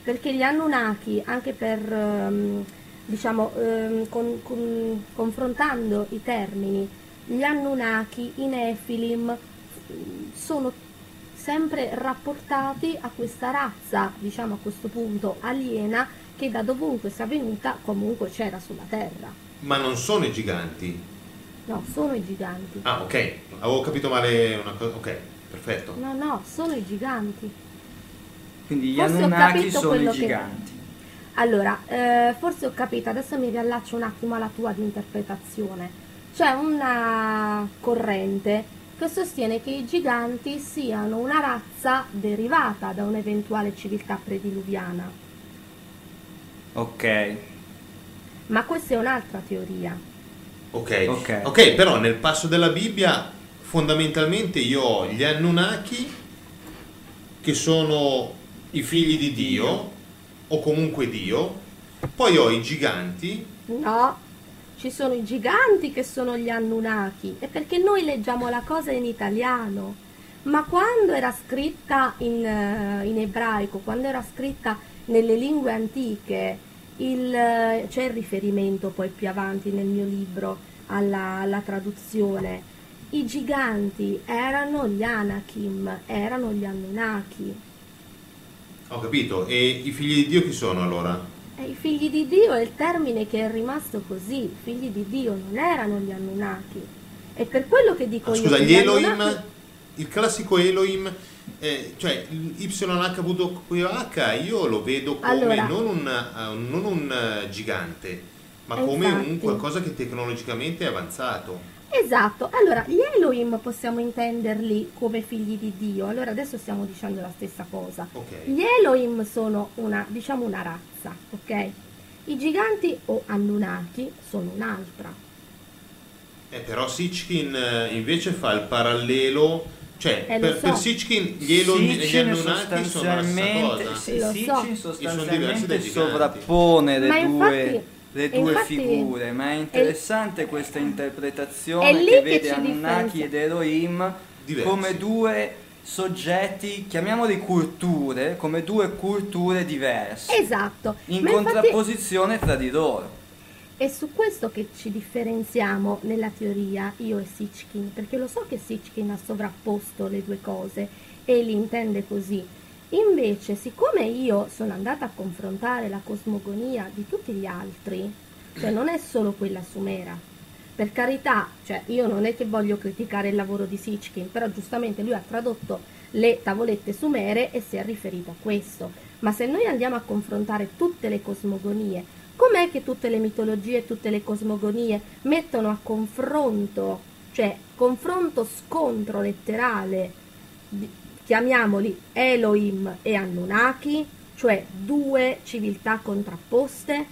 Perché gli Anunnaki, anche per, ehm, diciamo, ehm, con- con- confrontando i termini, gli Anunnaki, i Nephilim, sono sempre rapportati a questa razza, diciamo a questo punto, aliena, che da dovunque sia venuta comunque c'era sulla Terra. Ma non sono i giganti. No, sono i giganti. Ah, ok, avevo capito male una cosa. Ok, perfetto. No, no, sono i giganti. Quindi gli Forse Anunnaki sono i quello che- giganti. Allora, eh, forse ho capito, adesso mi riallaccio un attimo alla tua di interpretazione. C'è una corrente che sostiene che i giganti siano una razza derivata da un'eventuale civiltà prediluviana, Ok. ma questa è un'altra teoria. Ok, Ok. ok, però nel passo della Bibbia fondamentalmente io ho gli Anunnaki che sono i figli di Dio o comunque Dio, poi ho i giganti, No, ci sono i giganti che sono gli Anunnaki, è perché noi leggiamo la cosa in italiano, ma quando era scritta in, eh, in ebraico, quando era scritta nelle lingue antiche, c'è il riferimento poi più avanti nel mio libro alla, alla traduzione. I giganti erano gli Anakim, erano gli Anunnaki. ho capito, e i figli di Dio chi sono allora? I figli di Dio è il termine che è rimasto così, i figli di Dio non erano gli Anunnaki. E per quello che dico Ah, io... scusa, gli Elohim, Anunnaki- il classico Elohim, eh, cioè YHWH io lo vedo come Allora. non un, eh, non un eh, gigante, ma Eh, come un qualcosa che tecnologicamente è avanzato. Esatto, allora gli Elohim possiamo intenderli come figli di Dio, allora adesso stiamo dicendo la stessa cosa. Ok. Gli Elohim sono una, diciamo una razza, ok? I giganti o Anunnaki sono un'altra. Eh, però Sitchkin invece fa il parallelo, cioè Eh, per, so. per Sitchkin gli Elohim e gli Sitchin sono la stessa sì, Sitchin so. diversi sostanzialmente sovrappone le Ma due, infatti- le due infatti- figure, ma è interessante questa è interpretazione che che vede Anunnaki ed Elohim Diversi. come due soggetti, chiamiamoli culture, come due culture diverse, Esatto. in ma infatti- contrapposizione tra di loro. È su questo che ci differenziamo nella teoria, io e Sitchkin, perché lo so che Sitchkin ha sovrapposto le due cose e li intende così. Invece, siccome io sono andata a confrontare la cosmogonia di tutti gli altri, cioè non è solo quella sumera, per carità, cioè io non è che voglio criticare il lavoro di Sitchkin, però giustamente lui ha tradotto le tavolette sumere e si è riferito a questo. Ma se noi andiamo a confrontare tutte le cosmogonie, com'è che tutte le mitologie tutte le cosmogonie mettono a confronto, cioè confronto scontro letterale, chiamiamoli Elohim e Anunnaki, cioè due civiltà contrapposte?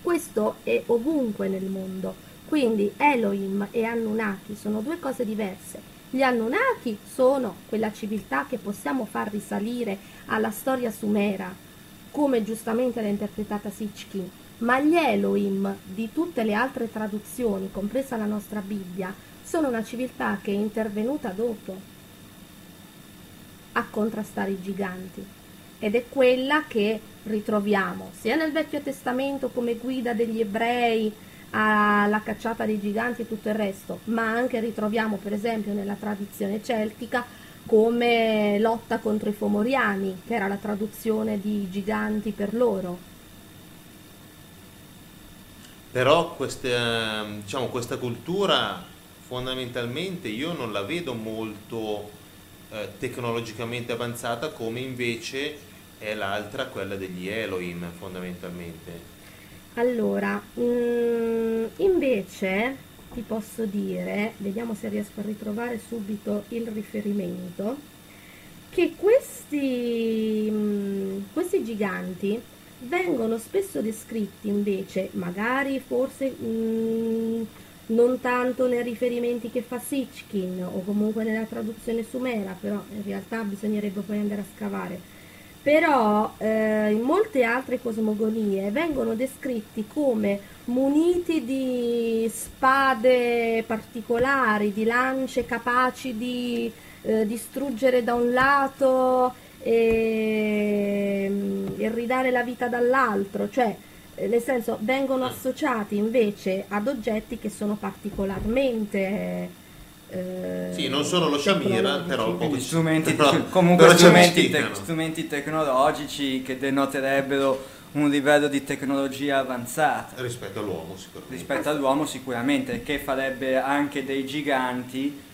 Questo è ovunque nel mondo. Quindi Elohim e Anunnaki sono due cose diverse. Gli Anunnaki sono quella civiltà che possiamo far risalire alla storia sumera, come giustamente l'ha interpretata Sitchkin, ma gli Elohim di tutte le altre traduzioni, compresa la nostra Bibbia, sono una civiltà che è intervenuta dopo a contrastare i giganti ed è quella che ritroviamo sia nel Vecchio Testamento come guida degli ebrei alla cacciata dei giganti e tutto il resto, ma anche ritroviamo per esempio nella tradizione celtica come lotta contro i Fomoriani, che era la traduzione di giganti per loro. Però questa, diciamo, questa cultura fondamentalmente io non la vedo molto eh, tecnologicamente avanzata come invece è l'altra, quella degli Elohim fondamentalmente. Allora, mm, invece ti posso dire, vediamo se riesco a ritrovare subito il riferimento, che questi, mm, questi giganti vengono spesso descritti invece, magari forse mm, non tanto nei riferimenti che fa Sitchkin o comunque nella traduzione sumera, però in realtà bisognerebbe poi andare a scavare, però eh, in molte altre cosmogonie vengono descritti come muniti di spade particolari, di lance capaci di eh, distruggere da un lato e, e ridare la vita dall'altro, cioè eh, nel senso vengono associati invece ad oggetti che sono particolarmente eh, sì, non solo lo Shamira, però poco strumenti, però, comunque però strumenti, te- strumenti tecnologici che denoterebbero un livello di tecnologia avanzata. Rispetto all'uomo sicuramente. Rispetto all'uomo sicuramente che farebbe anche dei giganti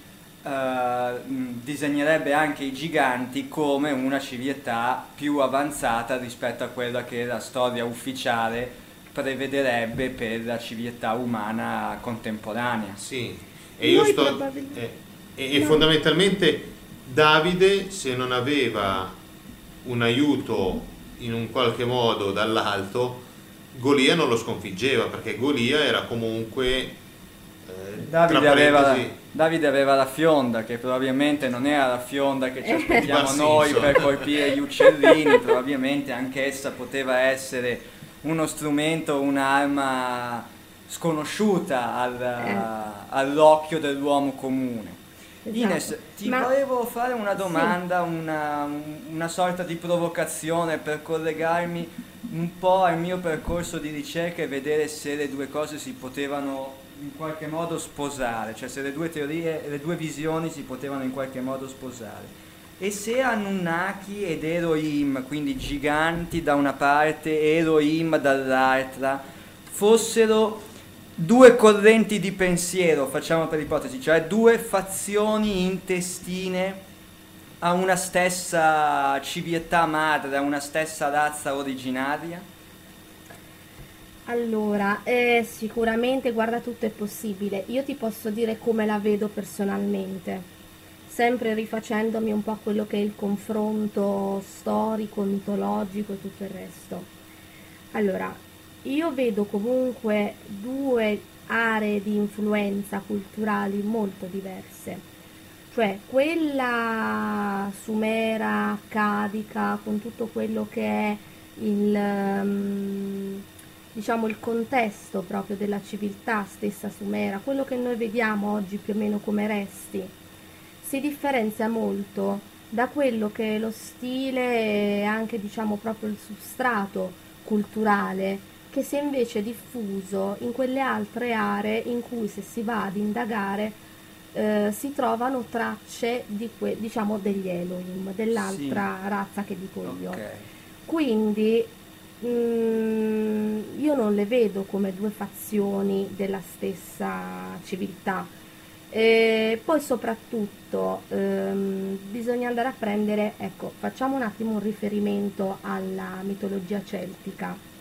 Uh, disegnerebbe anche i giganti come una civiltà più avanzata rispetto a quella che la storia ufficiale prevederebbe per la civiltà umana contemporanea. Sì, e io sto... Eh, e, e no. fondamentalmente Davide se non aveva un aiuto in un qualche modo dall'alto, Golia non lo sconfiggeva perché Golia era comunque Davide aveva, Davide aveva, la fionda, che probabilmente non era la fionda che ci eh. aspettiamo noi per colpire gli uccellini, probabilmente anch'essa poteva essere uno strumento, un'arma sconosciuta al, eh. all'occhio dell'uomo comune. Esatto. Ines, ti Ma... volevo fare una domanda, sì. una, una sorta di provocazione per collegarmi un po' al mio percorso di ricerca e vedere se le due cose si potevano in qualche modo sposare, cioè se le due teorie, le due visioni si potevano in qualche modo sposare. E se Anunnaki ed Elohim, quindi giganti da una parte e Elohim dall'altra, fossero due correnti di pensiero, facciamo per ipotesi, cioè due fazioni intestine a una stessa civiltà madre, a una stessa razza originaria? Allora, eh, sicuramente, guarda, tutto è possibile. Io ti posso dire come la vedo personalmente, sempre rifacendomi un po' a quello che è il confronto storico, mitologico e tutto il resto. Allora, io vedo comunque due aree di influenza culturali molto diverse. Cioè, quella sumera, accadica, con tutto quello che è il... Um, diciamo, il contesto proprio della civiltà stessa sumera, quello che noi vediamo oggi più o meno come resti, si differenzia molto da quello che è lo stile e anche diciamo proprio il substrato culturale che si è invece diffuso in quelle altre aree in cui se si va ad indagare eh, si trovano tracce di que- diciamo degli Elohim, dell'altra sì. razza che dico okay. io. Quindi Mm, io non le vedo come due fazioni della stessa civiltà. E poi soprattutto ehm, bisogna andare a prendere, ecco, facciamo un attimo un riferimento alla mitologia celtica.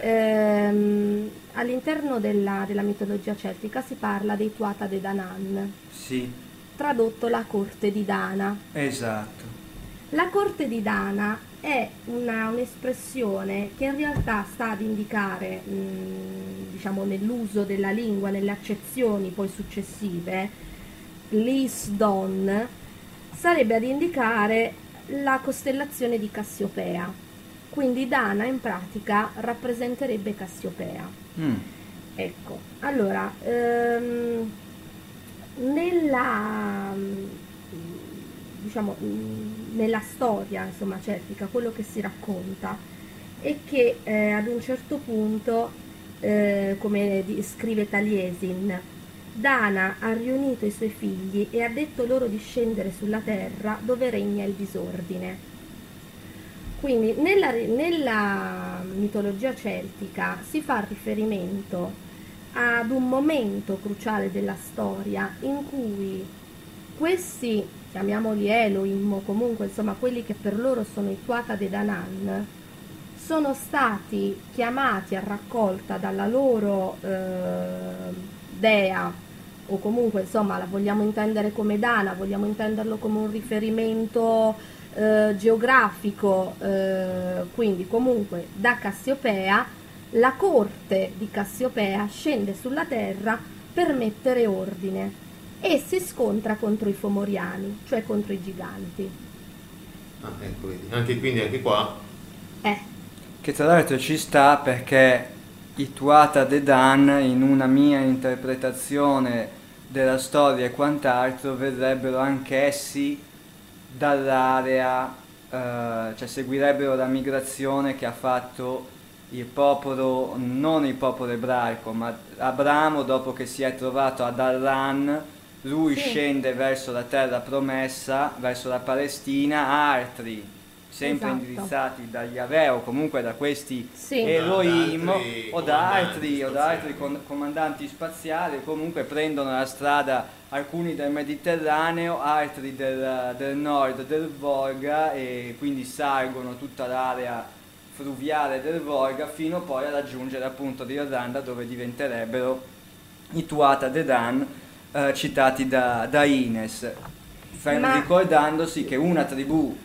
Ehm, all'interno della, della, mitologia celtica si parla dei Tuata de Danann. Sì. Tradotto la corte di Dana. Esatto. La corte di Dana è una, un'espressione che in realtà sta ad indicare, mh, diciamo nell'uso della lingua, nelle accezioni poi successive, l'Isdon, sarebbe ad indicare la costellazione di Cassiopea. Quindi Dana in pratica rappresenterebbe Cassiopea. Mm. Ecco, allora, ehm, nella diciamo, nella storia insomma, celtica, quello che si racconta è che eh, ad un certo punto, eh, come scrive Taliesin, Dana ha riunito i suoi figli e ha detto loro di scendere sulla terra dove regna il disordine. Quindi nella, nella mitologia celtica si fa riferimento ad un momento cruciale della storia in cui questi chiamiamoli Elohim o comunque insomma quelli che per loro sono i Tuata de Danann, sono stati chiamati a raccolta dalla loro eh, dea o comunque insomma la vogliamo intendere come Dana, vogliamo intenderlo come un riferimento eh, geografico, eh, quindi comunque da Cassiopea, la corte di Cassiopea scende sulla terra per mettere ordine e si scontra contro i fomoriani, cioè contro i giganti. Ah, ecco, vedi. Anche quindi anche qua. Eh, Che tra l'altro ci sta perché i Tuata De Dan, in una mia interpretazione della storia e quant'altro, verrebbero anch'essi dall'area, eh, cioè seguirebbero la migrazione che ha fatto il popolo, non il popolo ebraico, ma Abramo dopo che si è trovato ad Arran, lui Sì. scende verso la terra promessa, verso la Palestina, altri sempre Esatto. indirizzati da Yahweh o comunque da questi sì. Elohim o da altri, comandanti o da altri comandanti spaziali comunque prendono la strada alcuni del Mediterraneo altri del, del nord del Volga e quindi salgono tutta l'area fluviale del Volga fino poi a raggiungere appunto l'Irlanda dove diventerebbero i Tuata de Dan eh, citati da, da Ines fermo Ma- ricordandosi che una tribù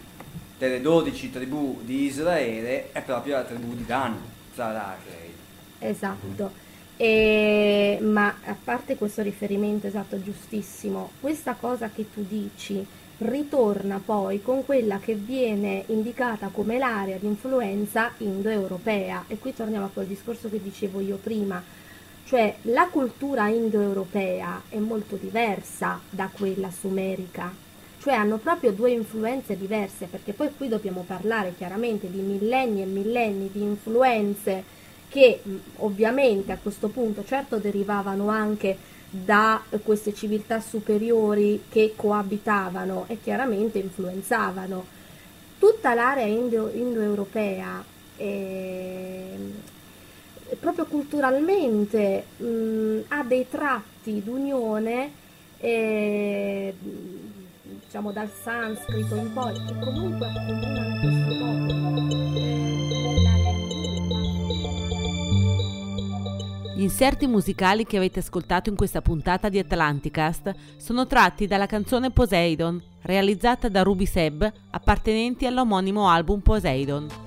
delle 12 tribù di Israele è proprio la tribù di Dan, tra l'altro. Esatto. E- ma a parte questo riferimento esatto, giustissimo, questa cosa che tu dici ritorna poi con quella che viene indicata come l'area di influenza indoeuropea. E qui torniamo a quel discorso che dicevo io prima, cioè la cultura indoeuropea è molto diversa da quella sumerica. Cioè hanno proprio due influenze diverse, perché poi qui dobbiamo parlare chiaramente di millenni e millenni di influenze che ovviamente a questo punto certo derivavano anche da queste civiltà superiori che coabitavano e chiaramente influenzavano. Tutta l'area indo- indoeuropea ehm, proprio culturalmente mh, ha dei tratti d'unione eh, diciamo dal sanscrito in poi che comunque accomunano dell'area indigena. Gli inserti musicali che avete ascoltato in questa puntata di Atlanticast sono tratti dalla canzone Poseidon, realizzata da Ruby Seb, appartenenti all'omonimo album Poseidon.